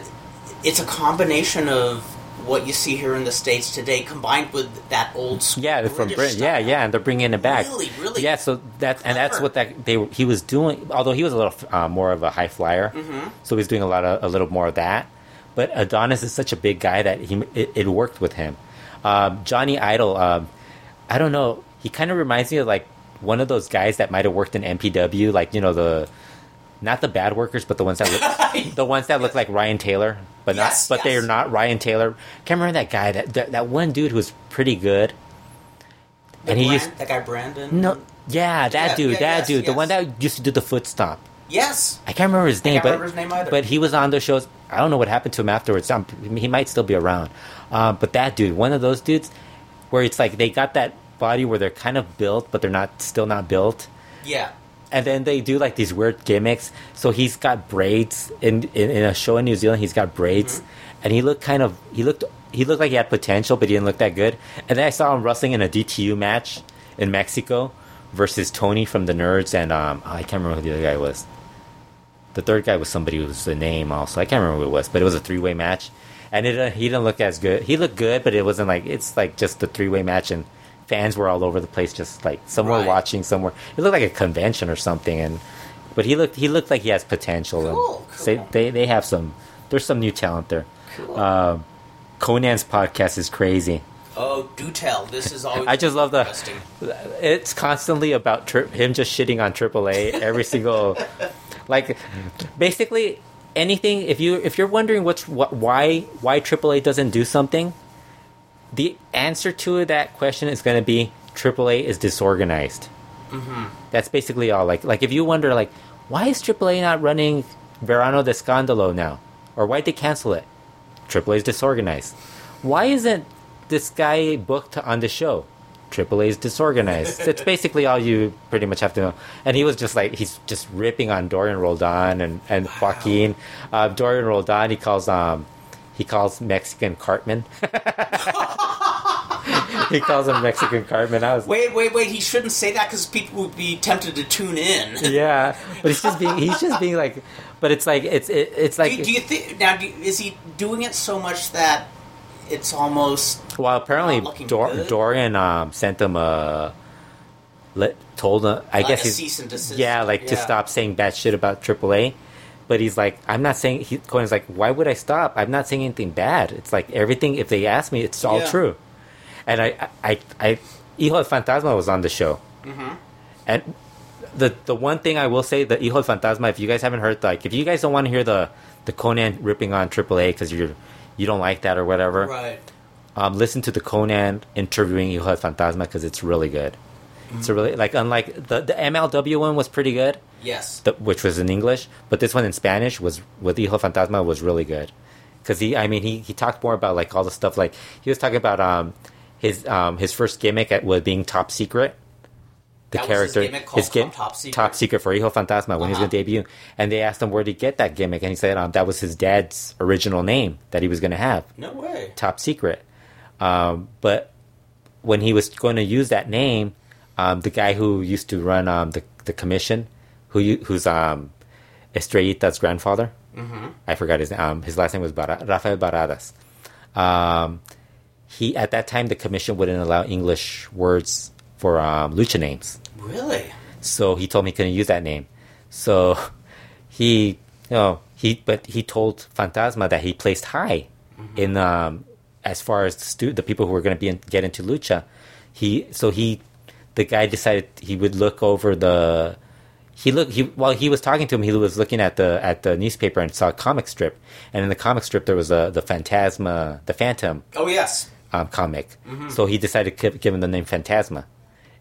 it's a combination of what you see here in the States today combined with that old school. Yeah, from Britain. Yeah, yeah, and they're bringing it back. Really, really Yeah, so that and that's what that they he was doing. Although he was a little uh, more of a high flyer, Mm-hmm. so he's doing a lot of a little more of that. But Adonis is such a big guy that he it, it worked with him. Um, Johnny Idol, um, I don't know. He kind of reminds me of like one of those guys that might have worked in MPW, like you know the not the bad workers, but the ones that look, the ones that look like Ryan Taylor, but Yes, not but they're not Ryan Taylor. Can't remember that guy that that, that one dude who was pretty good. The and he Brand- used that guy Brandon. no, yeah, that Yeah, dude, yeah, that yes, dude, the one that used to do the foot stomp. Yes. I can't remember his name, can't but remember his name either. but he was on those shows. I don't know what happened to him afterwards. Um, he might still be around. Um, but that dude, one of those dudes, where it's like they got that body where they're kind of built, but they're not still not built. Yeah. And then they do like these weird gimmicks. So he's got braids in in, in a show in New Zealand. He's got braids, and he looked kind of he looked he looked like he had potential, but he didn't look that good. And then I saw him wrestling in a DTU match in Mexico versus Tony from the Nerds, and um, I can't remember who the other guy was. The third guy was somebody who was a name also. I can't remember who it was, but it was a three way match, and it uh, he didn't look as good. He looked good, but it wasn't like it's like just a three way match, and fans were all over the place, just like some were Right. watching, some were. It looked like a convention or something, and but he looked he looked like he has potential. Cool, cool. they they have some. There's some new talent there. Cool. Um, Konnan's podcast is crazy. oh, do tell. This is always. I just love the- It's constantly about tri- him just shitting on AAA every single, like, basically anything. If you if you're wondering what's what why why AAA doesn't do something, the answer to that question is going to be AAA is disorganized. Mm-hmm. That's basically all. Like like if you wonder like why is AAA not running Verano de Escandalo now, or why did they cancel it? AAA is disorganized. Why isn't this guy booked on the show? AAA is disorganized. That's basically all you pretty much have to know. And he was just like he's just ripping on Dorian Roldan and and Joaquin. Uh, Dorian Roldan he calls um he calls Mexican Cartman. he calls him Mexican Cartman. I was Wait, wait, wait. He shouldn't say that because people would be tempted to tune in. yeah, but he's just being he's just being like, but it's like it's it, it's like do, do you think now? Do, is he doing it so much that it's almost Well, apparently Dor-? Dorian um, sent him a let told him. I Like guess he's cease and desist? yeah, like to stop saying bad shit about AAA. But he's like, I'm not saying. He, Konnan's like, why would I stop? I'm not saying anything bad. It's like everything. If they ask me, it's all Yeah. true. And I, I, I, Hijo Fantasma was on the show, Mm-hmm. and the the one thing I will say, the Hijo Fantasma. If you guys haven't heard, like, if you guys don't want to hear the the Konnan ripping on AAA because you're you don't like that or whatever, right? um, listen to the Konnan interviewing Hijo Fantasma because it's really good. It's a really like unlike the the MLW one was pretty good, Yes. the, which was in English, but this one in Spanish was with Hijo Fantasma was really good because he I mean he he talked more about like all the stuff like he was talking about um his um his first gimmick at was being top secret. The That was his character, gimmick called gim- Top Secret? top secret for Hijo Fantasma when he was Uh-huh. going to debut, and they asked him where did he get that gimmick, and he said um, that was his dad's original name that he was going to have No way. top secret. Um, but when he was going to use that name, um, the guy who used to run um, the the commission, who you, who's um, Estrellita's grandfather, I forgot his um, his last name was Bar- Rafael Baradas. Um, he at that time the commission wouldn't allow English words for um, lucha names. Really? So he told me he couldn't use that name. So he, you know, he but he told Fantasma that he placed high in um as far as the, stu- the people who were going to be in, get into lucha. He so he the guy decided he would look over the he looked he while he was talking to him he was looking at the at the newspaper and saw a comic strip and in the comic strip there was a the Fantasma the Phantom Oh yes. um, comic. So he decided to give him the name Fantasma.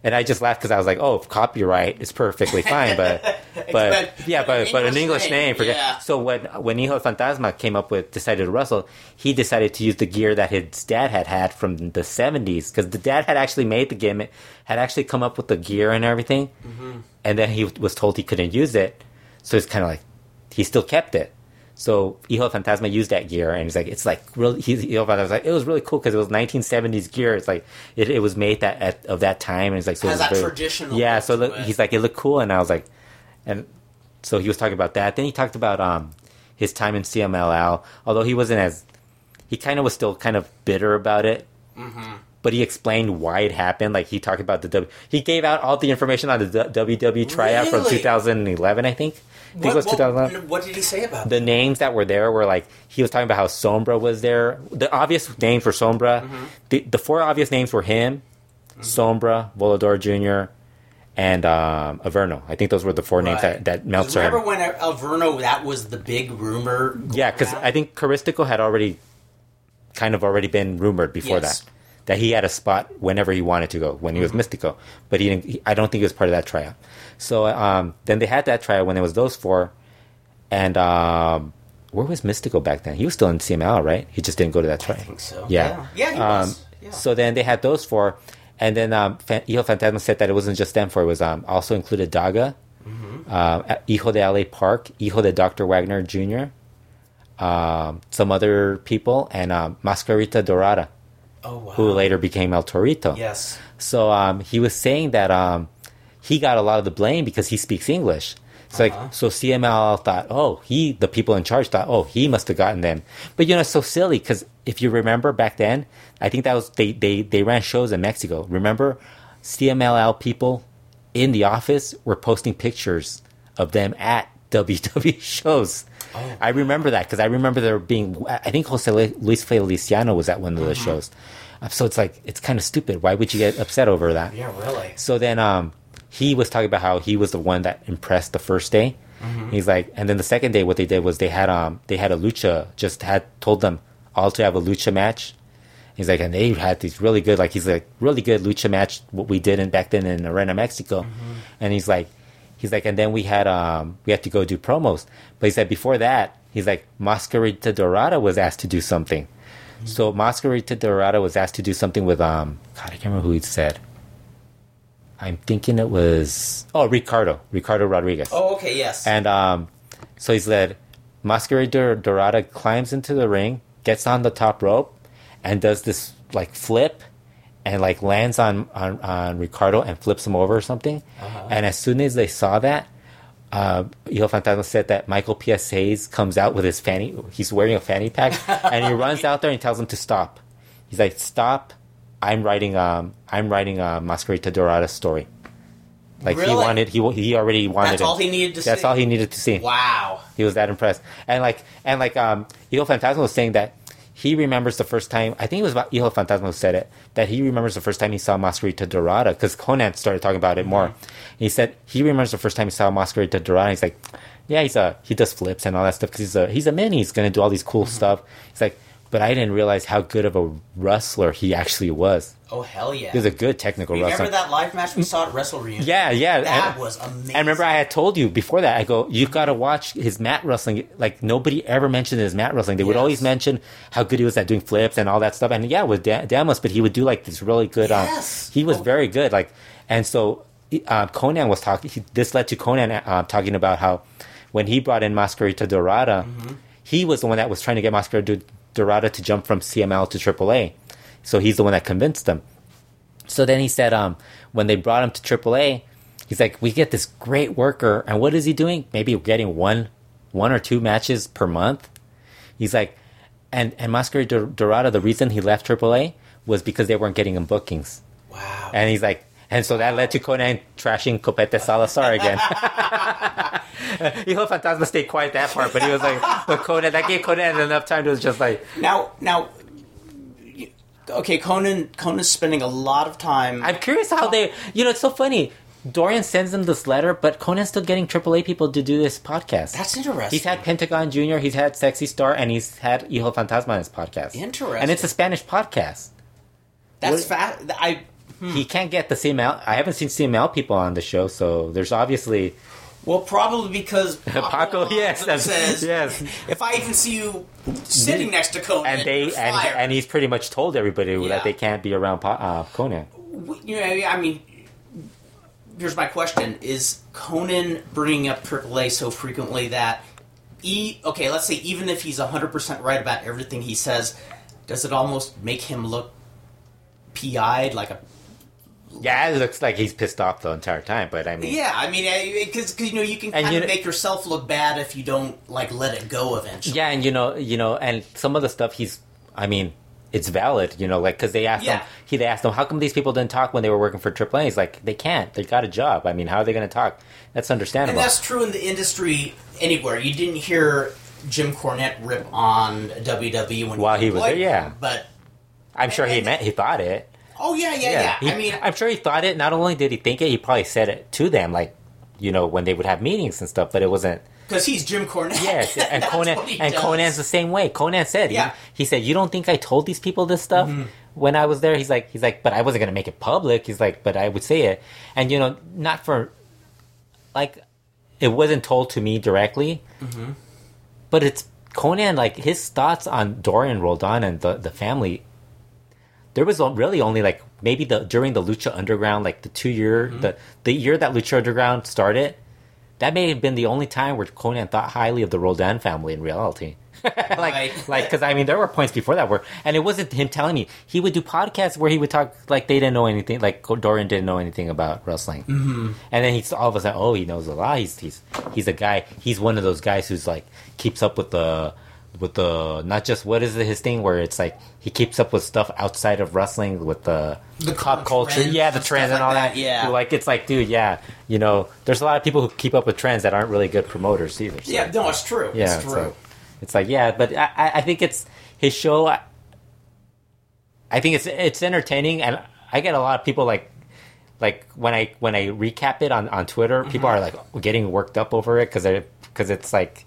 And I just laughed because I was like, "Oh, copyright is perfectly fine, but, but yeah, but but an English name, forget." yeah. So when when Hijo Fantasma came up with decided to wrestle, he decided to use the gear that his dad had had from the '70s because the dad had actually made the gimmick, had actually come up with the gear and everything, Mm-hmm. and then he was told he couldn't use it, so it's kind of like he still kept it. So Hijo Fantasma used that gear, and he's like, it's like really. He, Hijo Fantasma was like, it was really cool because it was 1970s gear. It's like it, it was made that at, of that time, and it's like so it very- traditional Yeah, so look, he's like, it looked cool, and I was like, and so he was talking about that. Then he talked about um his time in CMLL, although he wasn't as he kind of was still kind of bitter about it. Mm-hmm. But he explained why it happened. Like he talked about the W. He gave out all the information on the WWE tryout from 2011, I think. I think it was What, 2011 what, what did he say about the names that were there were like he was talking about how Sombra was there. The obvious names for Sombra, Mm-hmm. the the four obvious names were him, Sombra, Volador Jr., and um, Averno. I think those were the four names Right. that, that Meltzer Remember when Averno? that was the big rumor? Yeah, because I think Caristico had already kind of already been rumored before Yes. that that he had a spot whenever he wanted to go when he was Mystico, but he didn't. He, I don't think he was part of that tryout. So um, then they had that tryout when it was those four, and um, where was Mystico back then? He was still in CMLL, right? He just didn't go to that I think so. Yeah, Yeah, he Um, was. Yeah. So then they had those four, and then um, Fan- Hijo Fantasma said that it wasn't just them four; it was um, also included Daga, Mm-hmm. uh, Hijo de LA Park, Hijo de Dr. Wagner Jr., um, some other people, and um, Mascarita Dorada, oh, wow. who later became El Torito. Yes. So um, he was saying that um, he got a lot of the blame because he speaks English. It's Uh-huh. like so CMLL thought, oh, he the people in charge thought, oh, he must have gotten them. But you know, it's so silly because if you remember back then, I think that was they they they ran shows in Mexico. Remember, CMLL people in the office were posting pictures of them at WWE shows. Oh. I remember that because I remember there being. I think Jose Luis Feliciano was at one of those Mm-hmm. shows. Uh, So it's like it's kind of stupid. Why would you get upset over that? Yeah, really. So then um, he was talking about how he was the one that impressed the first day. He's like, and then the second day, what they did was they had um they had a lucha just had told them all to have a lucha match. He's like, and they had these really good, like he's like really good lucha match what we did in back then in Arena Mexico, and he's like, he's like, and then we had um we had to go do promos, but he said before that he's like Mascarita Dorada was asked to do something, so Mascarita Dorada was asked to do something with um God I can't remember who he said. I'm thinking it was oh Ricardo Ricardo Rodriguez. Oh, okay, yes. And um, so he said, Mascarita Dorada climbs into the ring, gets on the top rope, and does this like flip, and like lands on on, on Ricardo and flips him over or something. And as soon as they saw that, uh, Hijo Fantasma said that Michael P.S. Hayes comes out with his fanny. He's wearing a fanny pack, and he runs out there and tells him to stop. He's like, "Stop! I'm writing um I'm writing a Mascarita Dorada story." Like he wanted, he he already wanted. That's it. all he needed to That's see. all he needed to see. Wow. He was that impressed, and like and like um, Hijo Fantasma was saying that he remembers the first time. I think it was about Hijo Fantasma who said it that he remembers the first time he saw Mascarita Dorada because Konnan started talking about it more. Mm-hmm. He said he remembers the first time he saw Mascarita Dorada. He's like, yeah, he's a he does flips and all that stuff because he's a he's a man. He's gonna do all these cool mm-hmm. stuff. He's like, but I didn't realize how good of a wrestler he actually was. Oh hell yeah! He was a good technical Remember wrestler. Remember that live match we saw at Wrestle Reunion? Yeah, yeah. that and, was amazing. I remember, I had told you before that. I go, you've got to watch his mat wrestling. Like nobody ever mentioned his mat wrestling. They would always mention how good he was at doing flips and all that stuff. And yeah, with da- but he would do like this really good. Yes. Um, he was Oh. very good. Like, and so uh, Konnan was talking. He, this led to Konnan uh, talking about how when he brought in Mascarita Dorada, Mm-hmm. he was the one that was trying to get Mascarita Dorada to jump from CMLL to AAA. So he's the one that convinced them. So then he said, um, when they brought him to AAA, he's like, we get this great worker, and what is he doing? Maybe getting one, one or two matches per month. He's like, and and Mascarita Dorada, the reason he left AAA was because they weren't getting him bookings, wow. and he's like, and so that led to Konnan trashing Copete Salazar again. Hijo Fantasma stayed quiet that part, but he was like, but Konnan, that gave Konnan enough time to just like, now, now, okay, Konnan. Konnan's spending a lot of time. I'm curious how they. You know, it's so funny. Dorian sends him this letter, but Konnan's still getting AAA people to do this podcast. That's interesting. He's had Pentagon Junior, he's had Sexy Star, and he's had Hijo Fantasma on his podcast. Interesting. And it's a Spanish podcast. That's fat. I He can't get the CMLL. I haven't seen CMLL people on the show, so there's obviously well probably because Paco. Yes, says yes. if I even see you sitting next to Konnan And they and, and he's pretty much told everybody Yeah. that they can't be around uh, Konnan. you know, I mean, here's my question: Is Konnan bringing up AAA so frequently that, e okay, let's say even if he's 100 percent right about everything he says, does it almost make him look PI'd like a? Yeah, it looks like he's pissed off the entire time. But I mean, Yeah, I mean, because you know you can kind you of know- make yourself look bad if you don't like let it go eventually. Yeah, and you know, you know, and some of the stuff he's, I mean, it's valid, you know, like because they asked Yeah. him, he they asked him, how come these people didn't talk when they were working for AAA? He's like, they can't, they got a job. I mean, how are they going to talk? That's And understandable. that's true in the industry anywhere. You didn't hear Jim Cornette rip on WWE when While he was there, yeah. But I'm sure he meant he thought it. Oh yeah, yeah, yeah. He- I mean, I'm sure he thought it. Not only did he think it, he probably said it to them, like, you know, when they would have meetings and stuff. But it wasn't. because he's Jim Cornette. Yes, and Konnan and does. Konnan's the same way. Konnan said, Yeah. Mm-hmm. he, he said, you don't think I told these people this stuff when I was there? He's like, he's like, but I wasn't gonna make it public. He's like, but I would say it, and you know, not for like, it wasn't told to me directly, Mm-hmm. but it's Konnan. Like his thoughts on Dorian Roldan and the the family. There was really only like maybe the during the Lucha Underground, like the two year Mm-hmm. the the year that Lucha Underground started that may have been the only time where Konnan thought highly of the Roldan family in reality. like, like, because I mean, there were points before that where, and it wasn't him telling me. He would do podcasts where he would talk like they didn't know anything, like Dorian didn't know anything about wrestling. Mm-hmm. And then he's all of a sudden, oh, he knows a lot. He's he's he's a guy. He's one of those guys who's like keeps up with the with the not just what is it, his thing where it's like he keeps up with stuff outside of wrestling with the The pop culture, yeah, the trends and all like that. that, yeah. like it's like, dude, yeah, you know, there's a lot of people who keep up with trends that aren't really good promoters either. so- Yeah, no, it's true. yeah, it's true. so it's like yeah, but I, I- I think it's his show. I, I think it's it's entertaining, and I get a lot of people like like when I when I recap it on on Twitter, people Mm-hmm. are like getting worked up over it because because it's like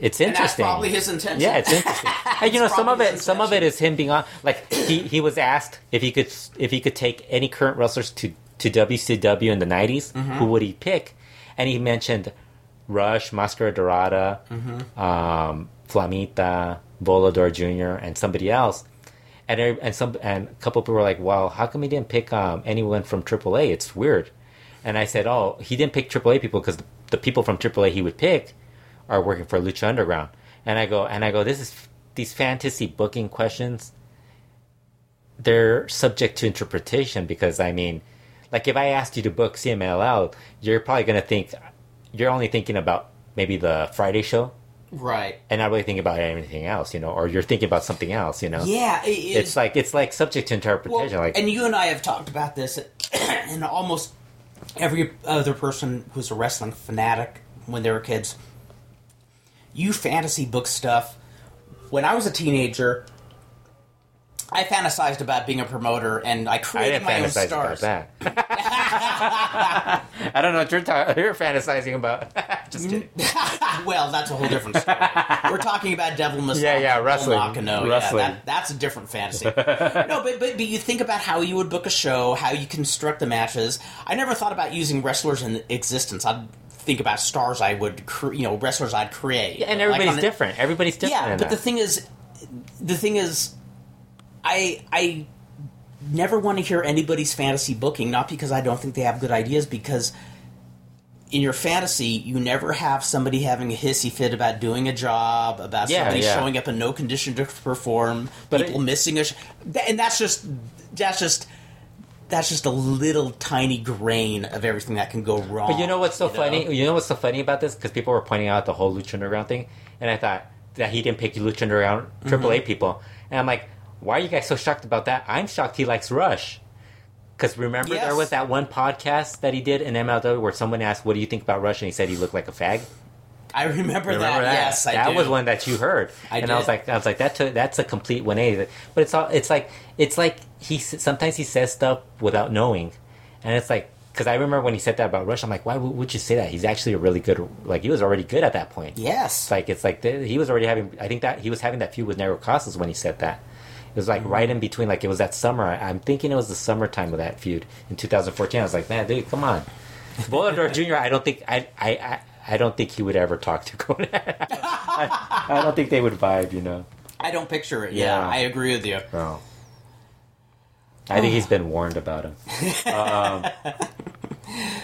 it's and that's interesting. probably his intention. Yeah, it's interesting. and you know, some of it, some of it is him being on. Like he he was asked if he could if he could take any current wrestlers to to WCW in the 90s, Mm-hmm. who would he pick? And he mentioned Rush, Mascara Dorada, Mm-hmm. um, Flamita, Volador Jr., and somebody else. And and some and a couple people were like, "Well, how come he didn't pick um, anyone from AAA? It's weird." And I said, "Oh, he didn't pick AAA people because the, the people from AAA he would pick are working for Lucha Underground." And I go, and I go, "This is these fantasy booking questions. They're subject to interpretation because I mean, like if I asked you to book CMLL, you're probably gonna think you're only thinking about maybe the Friday show." right. And not really thinking about anything else, you know, or you're thinking about something else, you know. Yeah, it, It's like it's like subject to interpretation. Well, like and you and I have talked about this, and almost every other person who's a wrestling fanatic when they were kids. You fantasy book stuff. When I was a teenager, I fantasized about being a promoter, and I I created didn't my own fantasize stars. about that. I don't know what you're, ta- you're fantasizing about. Just kidding. well, that's a whole different story. We're talking about Devil Masami. Yeah, yeah, wrestling. Nakano. Wrestling. Yeah, that, that's a different fantasy. no, but, but but you think about how you would book a show, how you construct the matches. I never thought about using wrestlers in existence. I'd think about stars I would, cre- you know, wrestlers I'd create. Yeah, and everybody's a- different. Everybody's different. Yeah, but the thing is, the thing is, I I never want to hear anybody's fantasy booking. Not because I don't think they have good ideas, because in your fantasy, you never have somebody having a hissy fit about doing a job, about Yeah, somebody yeah. showing up in no condition to perform, But people it- missing a, sh- and that's just that's just. That's just a little tiny grain of everything that can go wrong. But you know what's so you funny? know? You know what's so funny about this? Because people were pointing out the whole Lucha Underground thing, and I thought that he didn't pick Lucha Underground Triple Mm-hmm. A people, and I'm like, why are you guys so shocked about that? I'm shocked he likes Rush. Because remember, there was that one podcast that he did in MLW where someone asked, "What do you think about Rush?" and he said he looked like a fag. I remember, Remember that. that? Yes, I that do. was one that you heard, I and I was like, I was like, that took, that's a complete 180. But it's all, it's like, it's like he sometimes he says stuff without knowing, and it's like, because I remember when he said that about Rush, I'm like, why would, would you say that? He's actually a really good, like he was already good at that point. Yes. It's like it's like the, he was already having. I think that he was having that feud with Negro Casas when he said that. It was like right in between, like it was that summer. I'm thinking it was the summertime of that feud in 2014. I was like, man, dude, come on. Volador Jr. I don't think I I. I I don't think he would ever talk to Konnan. I, I don't think they would vibe, you know. I don't picture it. Yeah, Yeah. I agree with you. No. I think he's been warned about him.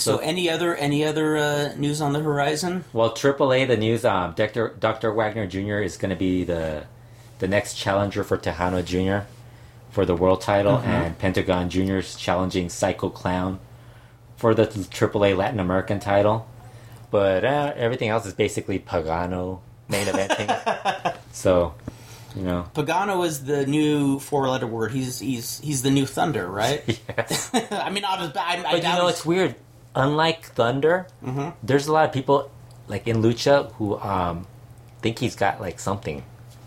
So, any other any other uh, news on the horizon? Well, AAA, the news, um, Dr. Dr. Wagner Jr. is going to be the the next challenger for Texano Jr. for the world title, and Pentagon Jr. is challenging Psycho Clown for the AAA Latin American title. But uh, everything else is basically Pagano main eventing. so, you know, Pagano is the new four letter word. He's he's he's the new Thunder, right? yes. I mean, as bad. I, I But you know, it's weird. Unlike Thunder, there's a lot of people like in lucha who um, think he's got like something,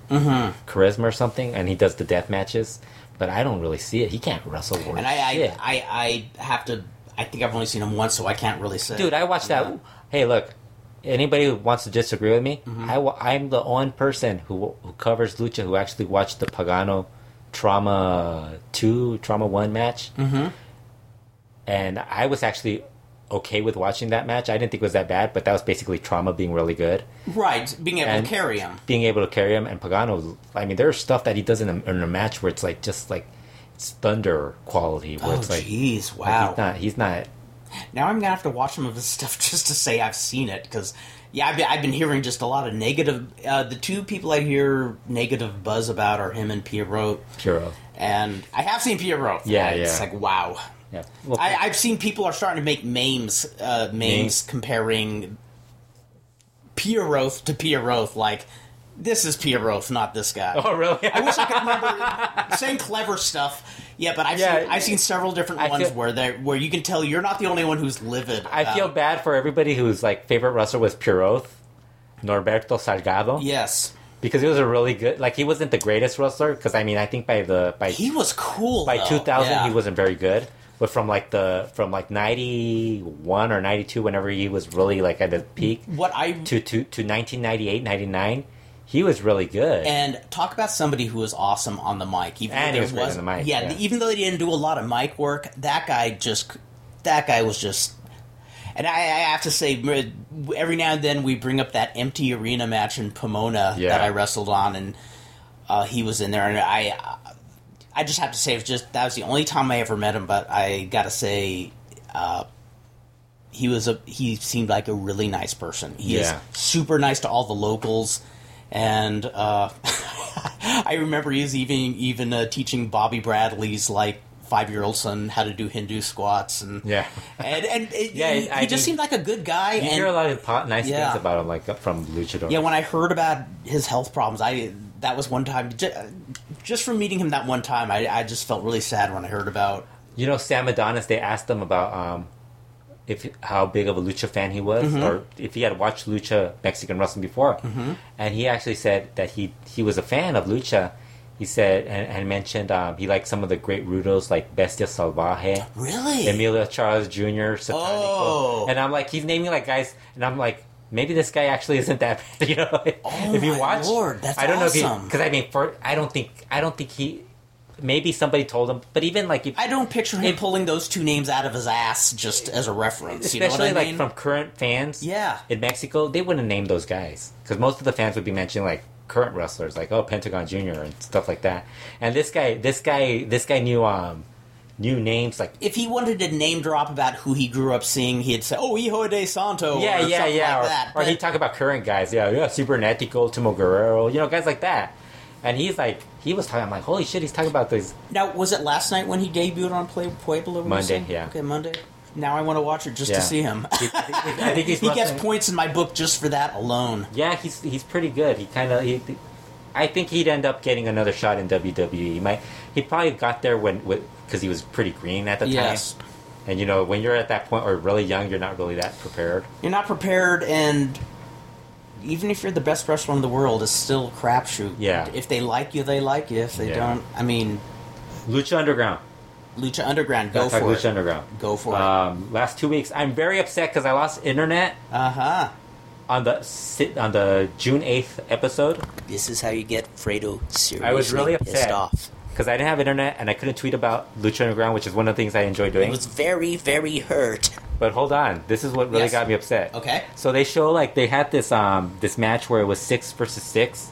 charisma or something, and he does the death matches. But I don't really see it. He can't wrestle worth and I, shit. I I I have to. I think I've only seen him once, so I can't really say. Dude, I watched that. Hey, look. Anybody who wants to disagree with me, I, am the one person who who covers lucha who actually watched the Pagano Trauma Two, Trauma One match, mm-hmm. and I was actually okay with watching that match. I didn't think it was that bad, but that was basically Trauma being really good, right, being able And- to carry him. being able to carry him, and Pagano. I mean, there's stuff that he does in a, in a match where it's like just like it's thunder quality, where Oh, it's like, jeez, like, wow! he's not he's not Now I'm gonna have to watch some of his stuff just to say I've seen it because yeah, I've been, I've been hearing just a lot of negative. Uh, the two people I hear negative buzz about are him and Pierroth, puro. and I have seen Pierroth. Yeah, yeah. it's like wow. Yeah, well, I, I've seen people are starting to make memes, uh, memes Memes? comparing Pierroth to Pierroth. Like this is Pierroth, not this guy. oh really? I wish I could remember saying clever stuff. Yeah, but I've Yeah. seen I've seen several different I ones feel- where they where you can tell you're not the only one who's livid. I feel bad for everybody whose like favorite wrestler was Pierroth, Norberto Salgado, Yes, because he was a really good. Like he wasn't the greatest wrestler, because I mean I think by the by he was cool. by though. 2000 Yeah. he wasn't very good. But from like the from like 91 or 92, whenever he was really like at the peak, What I to to to 1998, 99, he was really good. and talk about somebody who was awesome on the mic. Even And though he was great on the mic, Yeah, yeah. even though he didn't do a lot of mic work, that guy just that guy was just. And I, I have to say, every now and then we bring up that empty arena match in Pomona Yeah. that I wrestled on, and uh, he was in there, and I, I just have to say, it was just that was the only time I ever met him. But I got to say, uh, he was a he seemed like a really nice person. He Yeah. is super nice to all the locals, and uh, I remember he was even even uh, teaching Bobby Bradley's like five year old son how to do Hindu squats and Yeah. and and it, Yeah, he, I he just seemed like a good guy. you and hear a lot of po- nice Yeah. things about him, like from Luchador. yeah, when I heard about his health problems, I that was one time ju- just from meeting him that one time, I, I just felt really sad when I heard about. You know, Sam Adonis. They asked him about um, if how big of a lucha fan he was, Mm-hmm. or if he had watched lucha Mexican wrestling before. Mm-hmm. And he actually said that he he was a fan of lucha. He said and, and mentioned um, he liked some of the great rudos like Bestia Salvaje, Really? Emilio Charles Jr., Satanico. Oh. and I'm like he's naming like guys, and I'm like. maybe this guy actually isn't that bad. You know, Oh if you watch, Lord, that's I don't know if awesome. because I mean, for I don't think I don't think he. Maybe somebody told him, but even like if, I don't picture him If- pulling those two names out of his ass just as a reference. You know what especially I like mean? from current fans, Yeah. in Mexico, they wouldn't name those guys because most of the fans would be mentioning like current wrestlers, like oh Pentagon Junior and stuff like that. And this guy, this guy, this guy knew um new names like if he wanted to name drop about who he grew up seeing, he'd say, "Oh, Hijo de Santo." yeah, or yeah, yeah, like or, that. or he'd talk about current guys, yeah, yeah, Cybernetico, Ultimo Guerrero, you know, guys like that. And he's like, he was talking. I'm like, holy shit, he's talking about these. now, was it last night when he debuted on Play Pueblo? Monday, yeah. Okay, Monday. Now I want to watch it just Yeah. to see him. I think- I think he's he gets points in my book just for that alone. Yeah, he's he's pretty good. He kind of he. I think he'd end up getting another shot in WWE. He might. He probably got there when because he was pretty green at the time. Yes. And you know, when you're at that point or really young, you're not really that prepared. You're not prepared, and even if you're the best wrestler in the world, it's still crapshoot. Yeah. If they like you, they like you. If they Yeah. don't, I mean, Lucha Underground. Lucha Underground, go Let's talk for Lucha it. Underground. Go for it. Um, last two weeks, I'm very upset because I lost internet Uh huh. on the on the June 8th episode This is how you get Fredo seriously I was really pissed off. Because I didn't have internet and I couldn't tweet about Lucha Underground, which is one of the things I enjoy doing. was very, very hurt. But hold on, this is what really Yes. got me upset. Okay. So they show like they had this um this match where it was six versus six,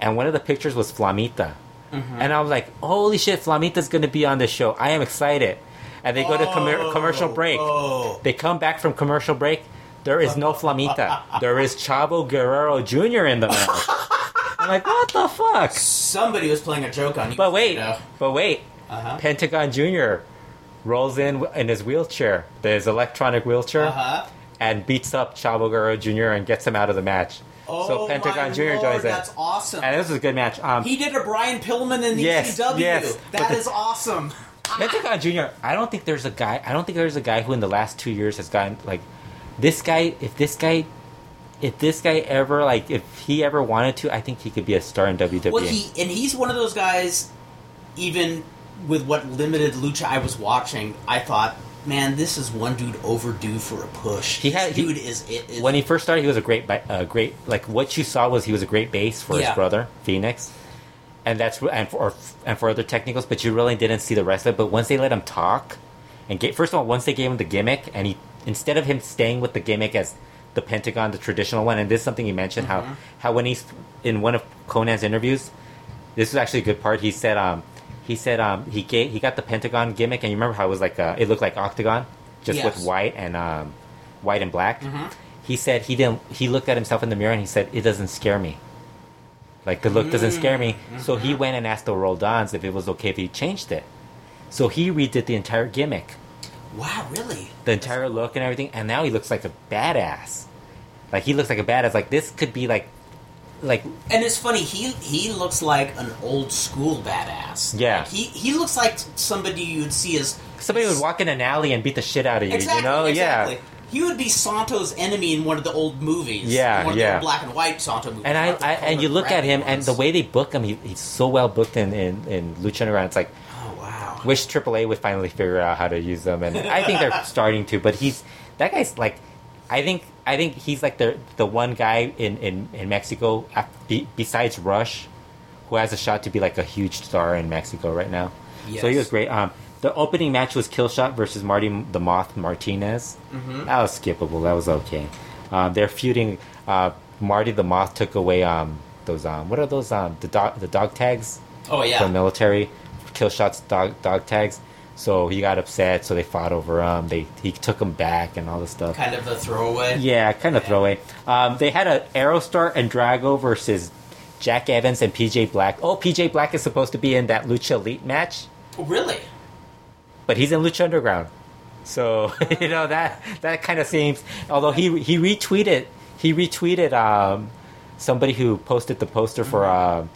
and one of the pictures was Flamita, Mm-hmm. and I was like, "Holy shit, Flamita's gonna be on this show! I am excited!" And they go to commer commercial break. Oh. They come back from commercial break. There is no Flamita. there is Chavo Guerrero Jr. in the match. I'm like, what the fuck? Somebody was playing a joke on you. But wait, Fredo. but wait. Uh-huh. Pentagon Jr. rolls in in his wheelchair, his electronic wheelchair, Uh-huh. and beats up Chavo Guerrero Jr. and gets him out of the match. Oh, so Pentagon Jr. Lord, joins in. That's awesome. And this was a good match. Um, he did a Brian Pillman in Yes, ECW. yes. That the- is awesome. Pentagon Jr. I don't think there's a guy. I don't think there's a guy who in the last two years has gotten like this guy. If this guy, if this guy ever like, if he ever wanted to, I think he could be a star in WWE. Well, he and he's one of those guys. Even with what limited lucha I was watching, I thought, man, this is one dude overdue for a push. He had- he- dude is it. When he first started, he was a great, ba- uh, great. Like what you saw was he was a great base for Yeah. his brother Fénix, and that's and for and for other technicals. But you really didn't see the rest of it. But once they let him talk, and get first of all, once they gave him the gimmick, and he instead of him staying with the gimmick as the Pentagon, the traditional one, and this is something he mentioned Mm-hmm. how how when he's in one of Konnan's interviews, this is actually a good part. He said, um, he said, um, he gave, he got the Pentagon gimmick, and you remember how it was like, uh, it looked like octagon, just Yes. with white and um, white and black. Mhm. He said he didn't. He looked at himself in the mirror and he said, "It doesn't scare me. Like the look doesn't scare me." So he went and asked the Roldans if it was okay if he changed it. So he redid the entire gimmick, wow, really? the entire look and everything, and now he looks like a badass. Like he looks like a badass. Like this could be like, like And it's funny. He he looks like an old school badass. Yeah. Like, he he looks like somebody you'd see as somebody would walk in an alley and beat the shit out of you. Exactly, you know? exactly. Yeah. He would be Santo's enemy in one of the old movies. Yeah, one of yeah. the black and white Santo movies. And I, I and you look at him graphic and the way they book him, he, he's so well booked in in, in Lucha Underground. It's like. Wish AAA would finally figure out how to use them, and I think they're starting to. But he's that guy's like, I think I think he's like the the one guy in in in Mexico besides Rush, who has a shot to be like a huge star in Mexico right now. So he was great. Um, the opening match was Killshot versus Marty the Moth Martinez. Mm-hmm. That was skippable. That was okay. Um, they're feuding. Uh, Marty the Moth took away um, those um, what are those um, the dog the dog tags Oh yeah. the military Killshot's dog dog tags. So he got upset so they fought over him they he took him back and all this stuff. Kind of a throwaway. yeah kind of throwaway. Um, they had a aerostar and drago versus jack evans and pj black. Oh pj black is supposed to be in that lucha elite match. Oh, Really? but he's in lucha underground. So you know that that kind of seems although he he retweeted he retweeted um, somebody who posted the poster for uh,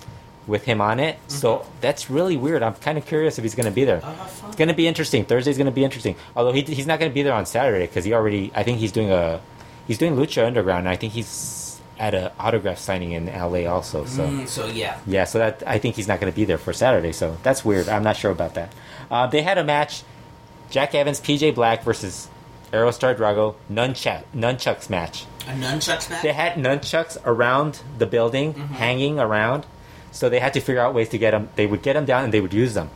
with him on it so that's really weird i'm kind of curious if he's going to be there Uh, it's going to be interesting thursday's going to be interesting although he, he's not going to be there on saturday because he already i think he's doing a he's doing lucha underground and i think he's at an autograph signing in la also so Mm, so yeah. yeah, so that I think he's not going to be there for Saturday. So that's weird. I'm not sure about that. Uh, they had a match: Jack Evans, PJ Black versus Aerostar Drago nunchuck nunchucks match. A nunchucks match. They had nunchucks around the building, hanging around, so they had to figure out ways to get them. They would get them down and they would use them.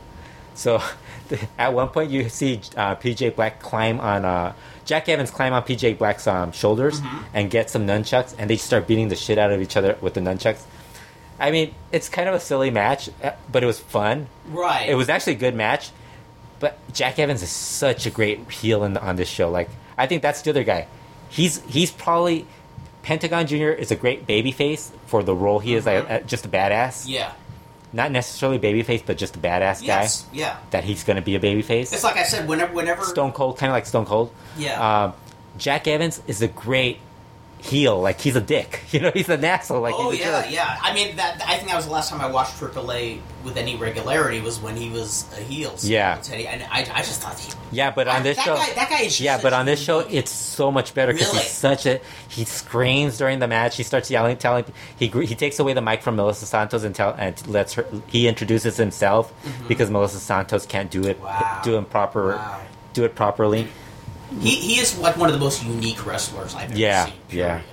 So at one point, you see uh, PJ Black climb on uh, Jack Evans climb on PJ Black's um, shoulders and get some nunchucks, and they start beating the shit out of each other with the nunchucks. I mean, it's kind of a silly match, uh, but it was fun. right. It was actually a good match, but Jack Evans is such a great heel in, on this show. Like, I think that's the other guy. He's he's probably Pentagon Junior is a great babyface for the role he is, like, uh, just a badass. Yeah. Not necessarily babyface, but just a badass guy. Yes. Yeah. That he's going to be a babyface. It's like I said. Whenever, whenever. Stone Cold, kind of like Stone Cold. Yeah. Um, Jack Evans is a great heel. Like he's a dick. You know, he's an asshole. Like oh a yeah, jerk. yeah. I mean, that I think that was the last time I watched AAA with any regularity was when he was a heel. So Yeah. Teddy, and I, I just thought he. Yeah, but on this that show, guy, that guy is. yeah, but on this show, it's so much better because Really? he's such a he screams during the match. He starts yelling, telling he he takes away the mic from Melissa Santos and tell and lets her. He introduces himself because Melissa Santos can't do it Mm-hmm. Wow. do him proper Wow. do it properly. He he is like one of the most unique wrestlers I've ever Yeah, seen. yeah. period.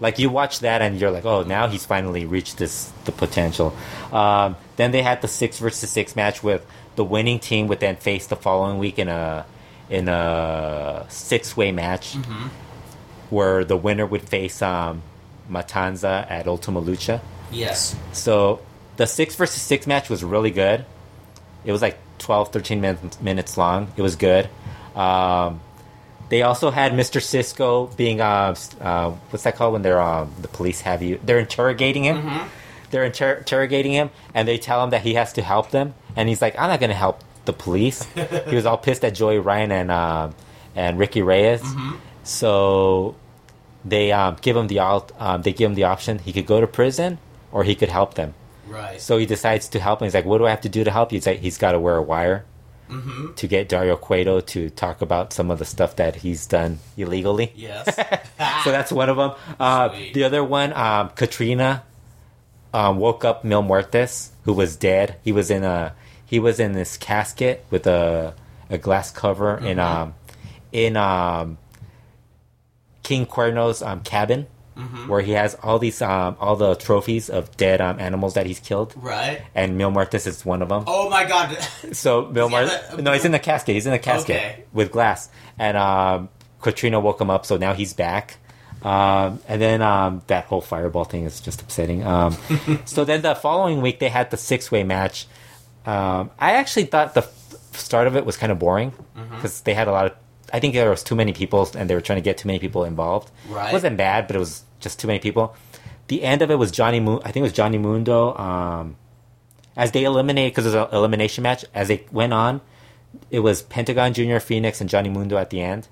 Like you watch that and you're like, oh, now he's finally reached this the potential. Um, then they had the six versus six match with the winning team would then face the following week in a in a six way match Mm-hmm. where the winner would face um, Matanza at Ultima Lucha. Yes. So the six versus six match was really good. It was like 12, 13 minutes, minutes long. It was good. Um, they also had Mr. Cisco being, uh, uh, what's that called when they're, um, the police have you, they're interrogating him. They're inter- interrogating him and they tell him that he has to help them. And he's like, I'm not going to help the police. he was all pissed at Joey Ryan and, um and Ricky Reyes. So they um, give him the alt- um, they give him the option. He could go to prison or he could help them. Right. So he decides to help. And he's like, "What do I have to do to help you?" He's like, "He's got to wear a wire to get Dario Cueto to talk about some of the stuff that he's done illegally." yes. So that's one of them. Uh, the other one, um, Katrina, um, woke up Mil Muertes, who was dead. He was in a he was in this casket with a a glass cover in um in um King Cuerno's um cabin. Where he has all these um all the trophies of dead um animals that he's killed, right. and Mil Muertes is one of them. Oh my God. So Bill Does he have Martin, a- no, he's in the casket. He's in the casket Okay. with glass, and um, Katrina woke him up, so now he's back. Um, and then um, that whole fireball thing is just upsetting. Um, so then the following week they had the six way match. Um, I actually thought the f- start of it was kind of boring Mm-hmm. because they had a lot of. I think there was too many people, and they were trying to get too many people involved. Right. It wasn't bad, but it was just too many people. The end of it was Johnny Moon. I think it was Johnny Mundo. Um, as they eliminated because it was an elimination match as they went on it was pentagon junior Fénix and johnny mundo at the end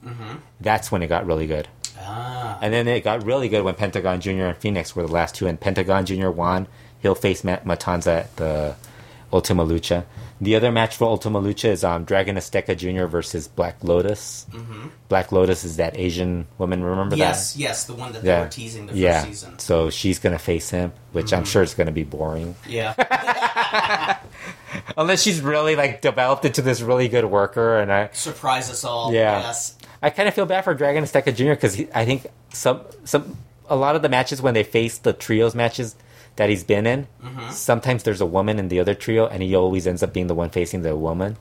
that's when it got really good ah. and then it got really good when pentagon junior and Fénix were the last two and pentagon junior won he'll face Matt matanza at the ultima lucha the other match for ultima lucha is um, dragon azteca jr versus black lotus black lotus is that asian woman remember Yes. that Yes. Yes, the one that yeah they were teasing the first season. so she's gonna face him which i'm sure is gonna be boring Yeah. unless she's really like developed into this really good worker and i Surprise us all. Yeah. Yes. I kind of feel bad for Dragon Azteca Jr. because I think some some a lot of the matches when they face the trios matches that he's been in, Mm-hmm. sometimes there's a woman in the other trio, and he always ends up being the one facing the woman,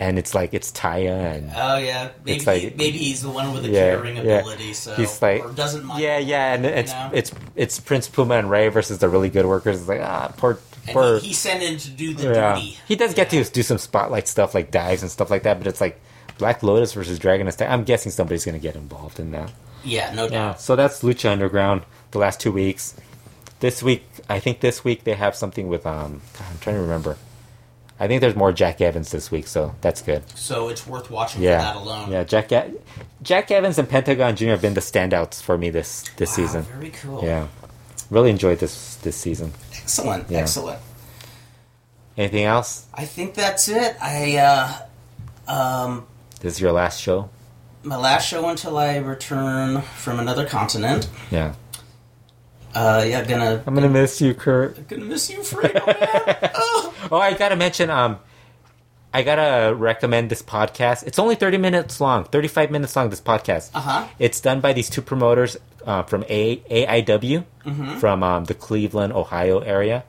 and it's like it's Taya and Oh yeah. Maybe It's like- maybe he's the one with the yeah, carrying yeah. ability. So He's like or doesn't mind. yeah, yeah, and it's know? it's it's Prince Puma and Rey versus the really good workers. It's like ah, poor And he, he's sent in to do the yeah, duty. he does get to do some spotlight stuff like dives and stuff like that, but it's like Black Lotus versus Dragon. I'm guessing somebody's gonna get involved in that. Yeah. No Yeah, doubt. so that's Lucha Underground the last two weeks. This week, I think this week they have something with um. God, I'm trying to remember. I think there's more Jack Evans this week, so that's good. So it's worth watching Yeah, for that alone. yeah. Jack Jack Evans and Pentagon Jr. have been the standouts for me this this Wow, season. Very cool. Yeah, really enjoyed this this season. Excellent. Yeah. Excellent. Anything else? I think that's it. I uh, um, This is your last show. my last show until I return from another continent. Yeah, Uh, yeah, gonna I'm gonna miss you, Kurt. I'm gonna miss you, Fredo. man. oh. Oh, I gotta mention, um, I gotta recommend this podcast. It's only 30 minutes long, 35 minutes long. This podcast. Uh huh. It's done by these two promoters. uh, from A AIW Mm-hmm. from um, the Cleveland, Ohio area.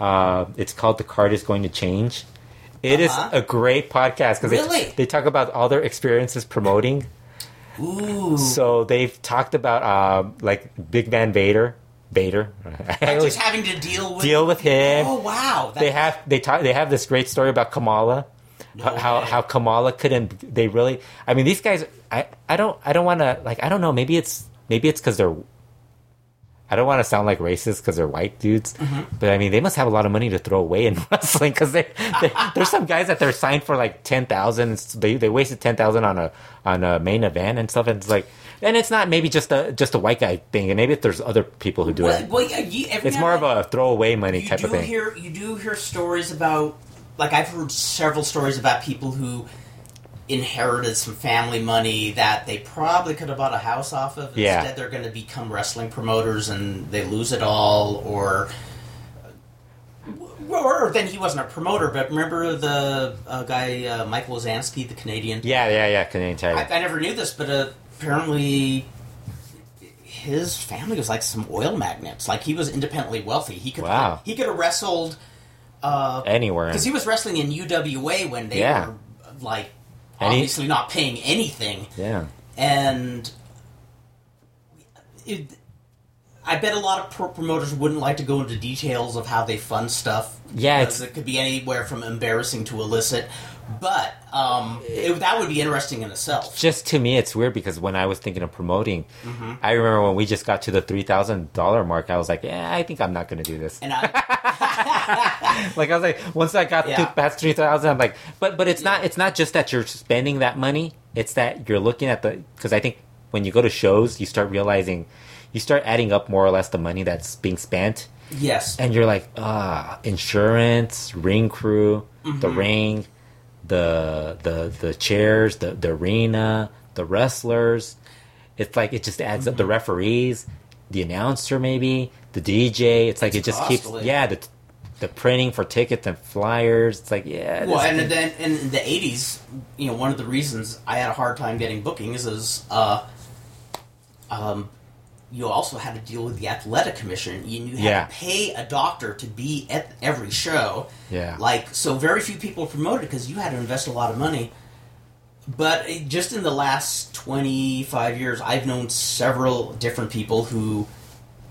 Uh, it's called "The Card Is Going to Change." It is Uh-huh. a great podcast because Really? they, they talk about all their experiences promoting. Ooh. So they've talked about um, like Big Van Vader, Vader. Just having to deal with deal with him. Oh wow. That- they have they talk they have this great story about Kamala. how, how way. how Kamala couldn't they really I mean these guys I I don't I don't want to like I don't know maybe it's maybe it's cuz they're I don't want to sound like racist because they're white dudes, Mm-hmm. but I mean they must have a lot of money to throw away in wrestling because they, they there's some guys that they're signed for like ten thousand. They they wasted ten thousand on a on a main event and stuff. And it's like, and it's not maybe just a just a white guy thing, and maybe if there's other people who do well, it. well, yeah, you, It's more of a throwaway money type of thing. hear you do hear stories about like I've heard several stories about people who inherited some family money that they probably could have bought a house off of. Yeah. Instead, they're going to become wrestling promoters and they lose it all, or. Or then he wasn't a promoter, but remember the uh, guy uh, Michael Wazanski, the Canadian. yeah, yeah, yeah. Canadian. I, I never knew this, but uh, apparently his family was like some oil magnates. Like he was independently wealthy. He could Wow. he could have wrestled uh, Anywhere. because he was wrestling in UWA when they Yeah. were like And he- obviously not paying anything, yeah. and it, I bet a lot of pro- promoters wouldn't like to go into details of how they fund stuff. Yeah, it could be anywhere from embarrassing to illicit. But um, it, that would be interesting in itself. just to me it's weird because when i was thinking of promoting Mm-hmm. i remember when we just got to the $3000 mark i was like yeah i think i'm not gonna do this And I, like i was like once i got Yeah. to past 3000 i'm like but but it's not it's not just that you're spending that money it's that you're looking at the because i think when you go to shows you start realizing you start adding up more or less the money that's being spent yes, and you're like ah insurance ring crew the Mm-hmm. ring the the the chairs the the arena the wrestlers. It's like it just adds Mm-hmm. up. The referees the announcer maybe the dj it's like it just keeps yeah the the printing for tickets and flyers. It's like yeah well, and then in the '80s, you know, one of the reasons I had a hard time getting bookings is, uh, um, you also had to deal with the athletic commission. You, you had Yeah. to pay a doctor to be at every show. Yeah. like so, very few people promoted because you had to invest a lot of money. But it- just in the last 25 years, I've known several different people who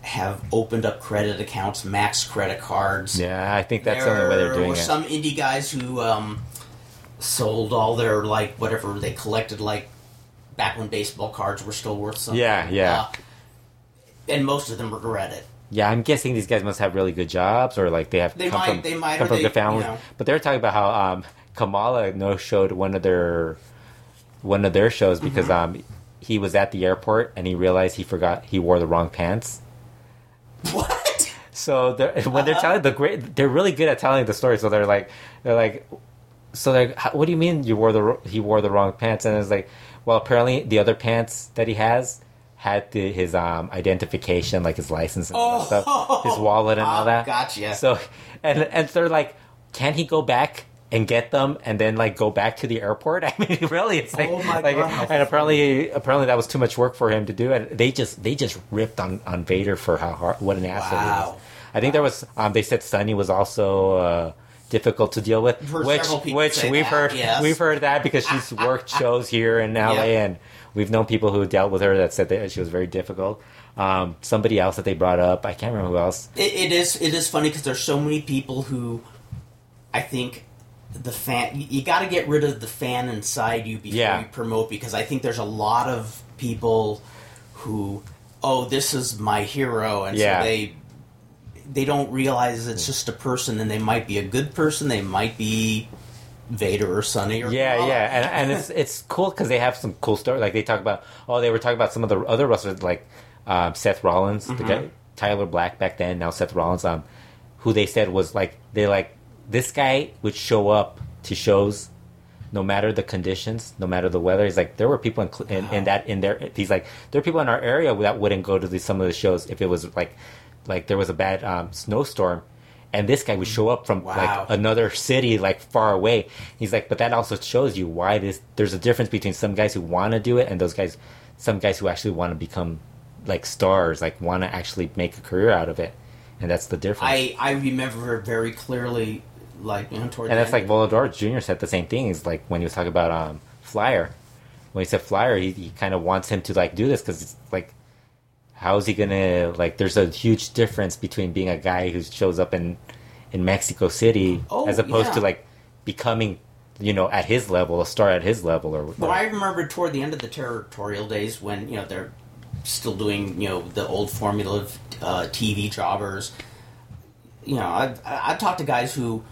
have opened up credit accounts, max credit cards. yeah i think that's the only way they're doing were it some indie guys who um, sold all their like whatever they collected like back when baseball cards were still worth something. Yeah, yeah. Uh, and most of them regret it. Yeah, I'm guessing these guys must have really good jobs, or like they have They come might- from they might, come from they- good families. you know. But they're talking about how um, Kamala no showed one of their one of their shows because Mm-hmm. um, he was at the airport and he realized he forgot he wore the wrong pants. What? So they're, when they're Uh-huh. telling the great, they're really good at telling the story. So they're like, they're like, so they're, "How- what do you mean you wore the he wore the wrong pants? And it's like, well, apparently the other pants that he has had the, his um identification, like his license and that stuff, his wallet and all Oh, that. gotcha. So and and they're like, can he go back? And get them, and then like go back to the airport. I mean, really, it's like, Oh my like God, and apparently, apparently that was too much work for him to do, and they just they just ripped on on Vader for how hard, what an asshole he Wow. was. I think there was. Um, they said Sunny was also uh, difficult to deal with, which which we've that, heard yes. we've heard that because she's worked shows here in LA, and we've known people who dealt with her that said that she was very difficult. Um, somebody else that they brought up, I can't remember who else. It, it is. It is funny because there's so many people who, I think, the fan. You, you got to get rid of the fan inside you before Yeah. you promote because I think there's a lot of people who, oh, this is my hero, and Yeah. so they they don't realize it's just a person, and they might be a good person, they might be Vader or Sunny or Yeah, Kamala. yeah, and, and it's it's cool because they have some cool story. Like they talk about, oh, they were talking about some of the other wrestlers, like um, Seth Rollins, the guy Tyler Black back then, now Seth Rollins, um, who they said was like they like this guy would show up to shows, no matter the conditions, no matter the weather. He's like there were people in in, in that in there. He's like there are people in our area that wouldn't go to the, some of the shows if it was like like there was a bad um, snowstorm. And this guy would show up from Wow. like another city, like far away. He's like, but that also shows you why this. There's a difference between some guys who want to do it and those guys, some guys who actually want to become like stars like want to actually make a career out of it, and that's the difference. I I remember very clearly, like you know, and that's like. Volador Jr. said the same thing. Is like when he was talking about um Flyer, when he said Flyer, he, he kind of wants him to like do this because it's like, how is he gonna like? There's a huge difference between being a guy who shows up in in Mexico City Oh, as opposed yeah. to like becoming, you know, at his level, a star at his level, or, Well, I remember toward the end of the territorial days when you know they're still doing you know the old formula of uh, TV jobbers. You know, I've I've talked to guys who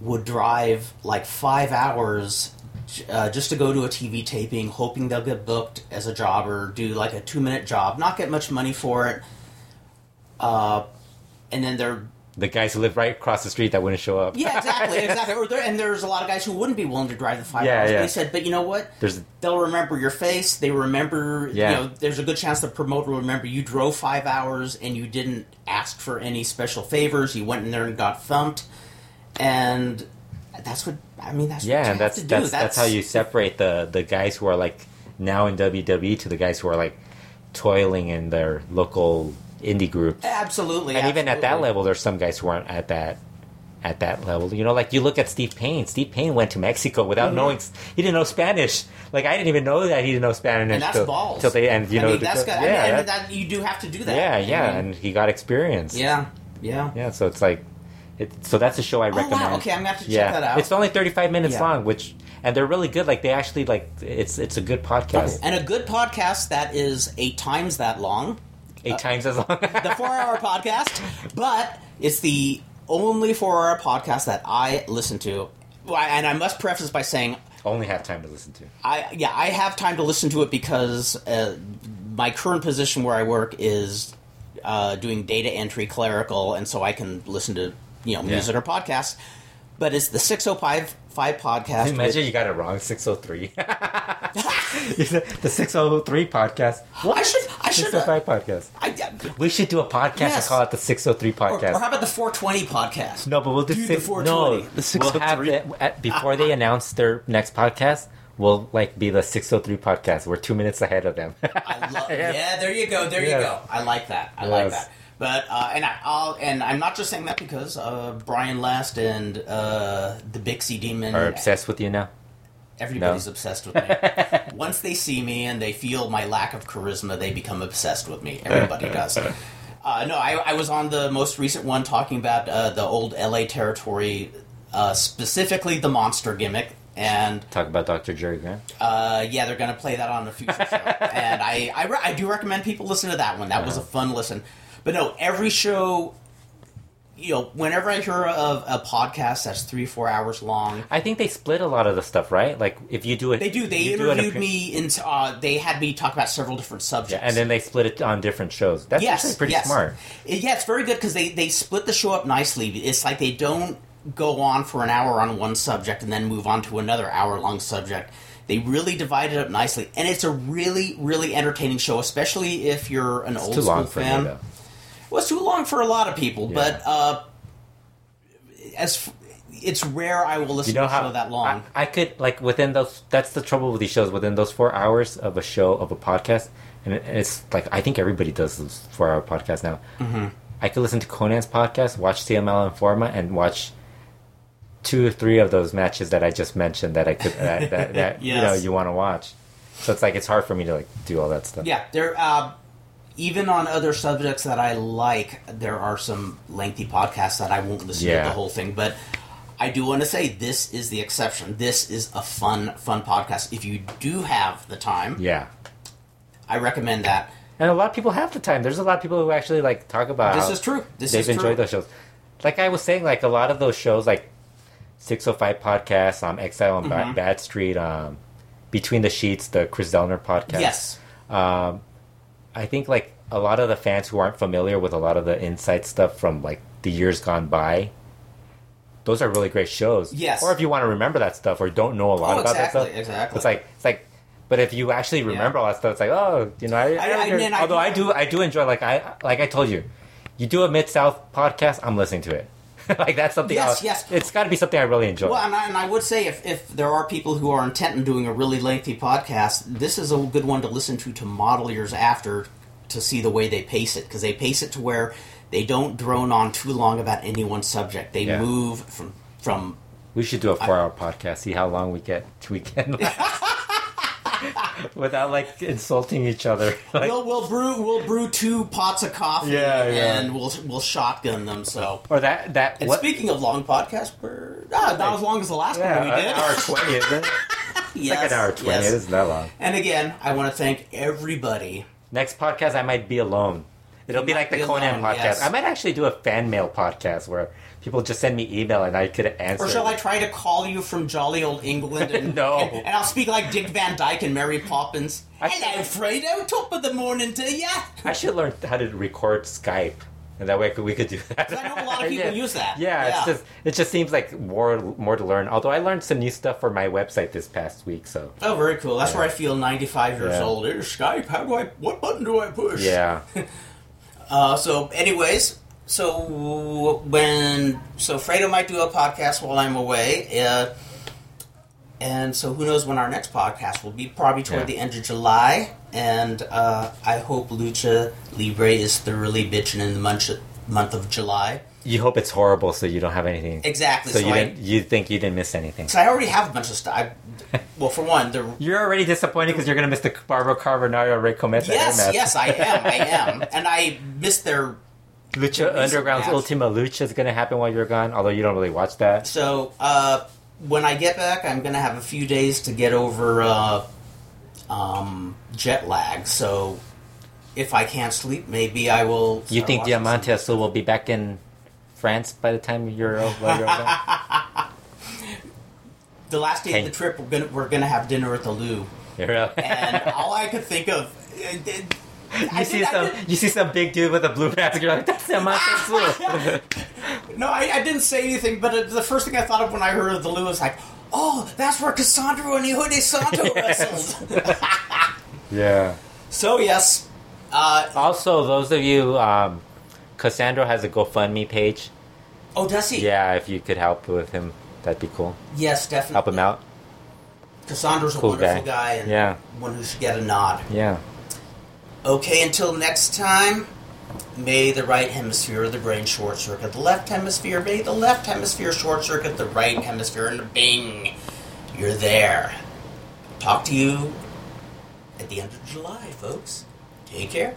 would drive like five hours uh, just to go to a TV taping, hoping they'll get booked as a job or do like a two minute job, not get much money for it, uh, and then they're the guys who live right across the street that wouldn't show up. yeah, exactly, exactly. Or there, and there's a lot of guys who wouldn't be willing to drive the five Yeah, hours. yeah. They said, but you know what? There's They'll remember your face. They remember, Yeah. you know, there's a good chance the promoter will remember you drove five hours and you didn't ask for any special favors. You went in there and got thumped. And that's what, I mean, that's what yeah, you and have that's to do. that's that's how you separate the the guys who are like now in WWE to the guys who are like toiling in their local indie groups. Absolutely. and even at that level, there's some guys who aren't at that at that level. You know, like you look at Steve Payne. Steve Payne went to Mexico without Mm-hmm. knowing he didn't know Spanish. Like I didn't even know that he didn't know Spanish. And that's till, balls. till they and you I know mean, that's good. yeah, I mean, that- that, you do have to do that. yeah, I yeah, mean, and he got experience. yeah, yeah. yeah. So it's like. It, so that's a show I Oh, wow, recommend. okay, I'm gonna have to check that out. It's only 35 minutes Yeah. long, which and they're really good. Like they actually like it's it's a good podcast. And a good podcast that is eight times that long. Eight times as long. the four hour podcast, but it's the only four hour podcast that I listen to. And I must preface by saying, Only have time to listen to. I yeah, I have time to listen to it because uh, my current position where I work is uh, doing data entry clerical, and so I can listen to you know music or podcasts. But it's the six oh five five podcast. Imagine with- you got it wrong. 603. The 603 podcast. I should I should uh, 605 podcast. I, We should do a podcast Yes. and call it the 603 or, or how about the 420 podcast? no, but we'll do six, the 420, no. the we'll have 603. it at, before they announce their next podcast. We'll like be the 603 podcast. We're two minutes ahead of them. I love. Yes. Yeah, there you go. There Yes. you go. I like that. I like that. But uh, and I, I'll and I'm not just saying that because uh, Brian Last and uh, the Bixie Demon Are obsessed with you now. Everybody's No. obsessed with me. Once they see me and they feel my lack of charisma, they become obsessed with me. Everybody does. Uh, no, I, I was on the most recent one talking about uh, the old LA territory, uh, specifically the monster gimmick. And Talk about Dr. Jerry Graham. uh, yeah, they're going to play that on a future show. and I, I, re- I do recommend people listen to that one. That was a fun listen. But no, every show, you know, whenever I hear of a podcast that's three, four hours long, I think they split a lot of the stuff, right? Like if you do it, they do. They do interviewed appear- me in. Uh, they had me talk about several different subjects. Yeah, and then they split it on different shows. That's yes, actually pretty yes. smart. Yeah, it's very good because they they split the show up nicely. It's like they don't go on for an hour on one subject and then move on to another hour long subject. They really divide it up nicely, and it's a really really entertaining show, especially if you're an It's old too school long for me fan. though. Well, it's too long for a lot of people, Yeah. but uh, as f- it's rare I will listen You know to a show that long. I, I could like within those. That's the trouble with these shows. Within those four hours of a show of a podcast, and it, it's like I think everybody does those four-hour podcasts now. Mm-hmm. I could listen to Konnan's podcast, watch CMLL Informa, and watch two or three of those matches that I just mentioned that I could that, that, that you know you want to watch. So it's like it's hard for me to like do all that stuff. Yeah, there. Uh, even on other subjects that I like, there are some lengthy podcasts that I won't listen Yeah. to the whole thing. But I do want to say this is the exception. This is a fun, fun podcast. If you do have the time, Yeah. I recommend that. And a lot of people have the time. There's a lot of people who actually like talk about This is true. This they've is enjoyed true. those shows. Like I was saying, like a lot of those shows, like 605 podcasts, um, Exile on Mm-hmm. Bad Street, um, Between the Sheets, the Chris Delner podcast. Yes. Um, I think like a lot of the fans who aren't familiar with a lot of the inside stuff from like the years gone by, those are really great shows. Yes. Or if you want to remember that stuff or don't know a lot Oh, about exactly, that stuff, exactly. It's like it's like. But if you actually remember all that stuff, it's like, oh, you know, I, I- I- I, I- although I do, I do enjoy. Like I, like I told you, you do a mid south podcast, I'm listening to it. like that's something. Yes, else. yes. It's got to be something I really enjoy. Well, and I, and I would say if, if there are people who are intent on doing a really lengthy podcast, this is a good one to listen to to model yours after to see the way they pace it because they pace it to where they don't drone on too long about any one subject. They Yeah. move from from We should do a four-hour podcast. See how long we get. We can. without like insulting each other. Like, we'll we'll brew we'll brew two pots of coffee Yeah, yeah. and we'll we'll shotgun them. So. or that that And what? speaking of long podcasts, we're ah, not as long as the last yeah, one we did. an hour twenty. Isn't it? yes, Like an hour twenty. yes. It isn't that long. And again, I want to thank everybody. Next podcast, I might be alone. It'll You be like the be Conan alone, podcast. yes. I might actually do a fan mail podcast where people just send me email and I could answer. Or shall I try to call you from jolly old England? And, No. And, and I'll speak like Dick Van Dyke and Mary Poppins. I- Hello, Fredo. Top of the morning to ya. I should learn how to record Skype, and that way we could do that. I know a lot of people use that. Yeah, Yeah. it's just it just seems like more more to learn. Although I learned some new stuff for my website this past week, so Oh, very cool. That's where I feel 95 years Yeah. old. Here's Skype. How do I? What button do I push? yeah. Uh, so, anyways, so when so Fredo might do a podcast while I'm away, uh, and so who knows when our next podcast will be? Probably toward Yeah. the end of July, and uh, I hope Lucha Libre is thoroughly bitching in the month month of July. You hope it's horrible, so you don't have anything. Exactly. So, So, you I, you think you didn't miss anything? so I already have a bunch of stuff. I, well, for one, the You're already disappointed because you're gonna miss the Bárbaro Cavernario Rey Cometa yes, yes, I am, I am, and I missed their Lucha Underground's. Ultima Lucha is gonna happen while you're gone. Although you don't really watch that. So uh, when I get back, I'm going to have a few days to get over uh, um, jet lag. So if I can't sleep, maybe I will. You think Diamante Azul will be back in France by the time you're gone? The last day Hey. of the trip, we're gonna we're gonna have dinner at the Lou, really- and all I could think of. uh, uh, You I see did- some, did- you see some big dude with a blue mask. You're like, that's Diamante Azul. No, I, I didn't say anything, but uh, the first thing I thought of when I heard of the Lou was like, "Oh, that's where Cassandro and Hijo de Santo Yes. wrestled." yeah. so yes, uh, Also, those of you, um, Cassandro has a GoFundMe page. oh, does he? Yeah, if you could help with him, that'd be cool. Yes, definitely. Help him out. Cassandro's a Cool wonderful guy. guy, and Yeah. one who should get a nod. Yeah. Okay, until next time, may the right hemisphere of the brain short circuit the left hemisphere, may the left hemisphere short circuit the right hemisphere, and bing, you're there. Talk to you at the end of July, folks. Take care.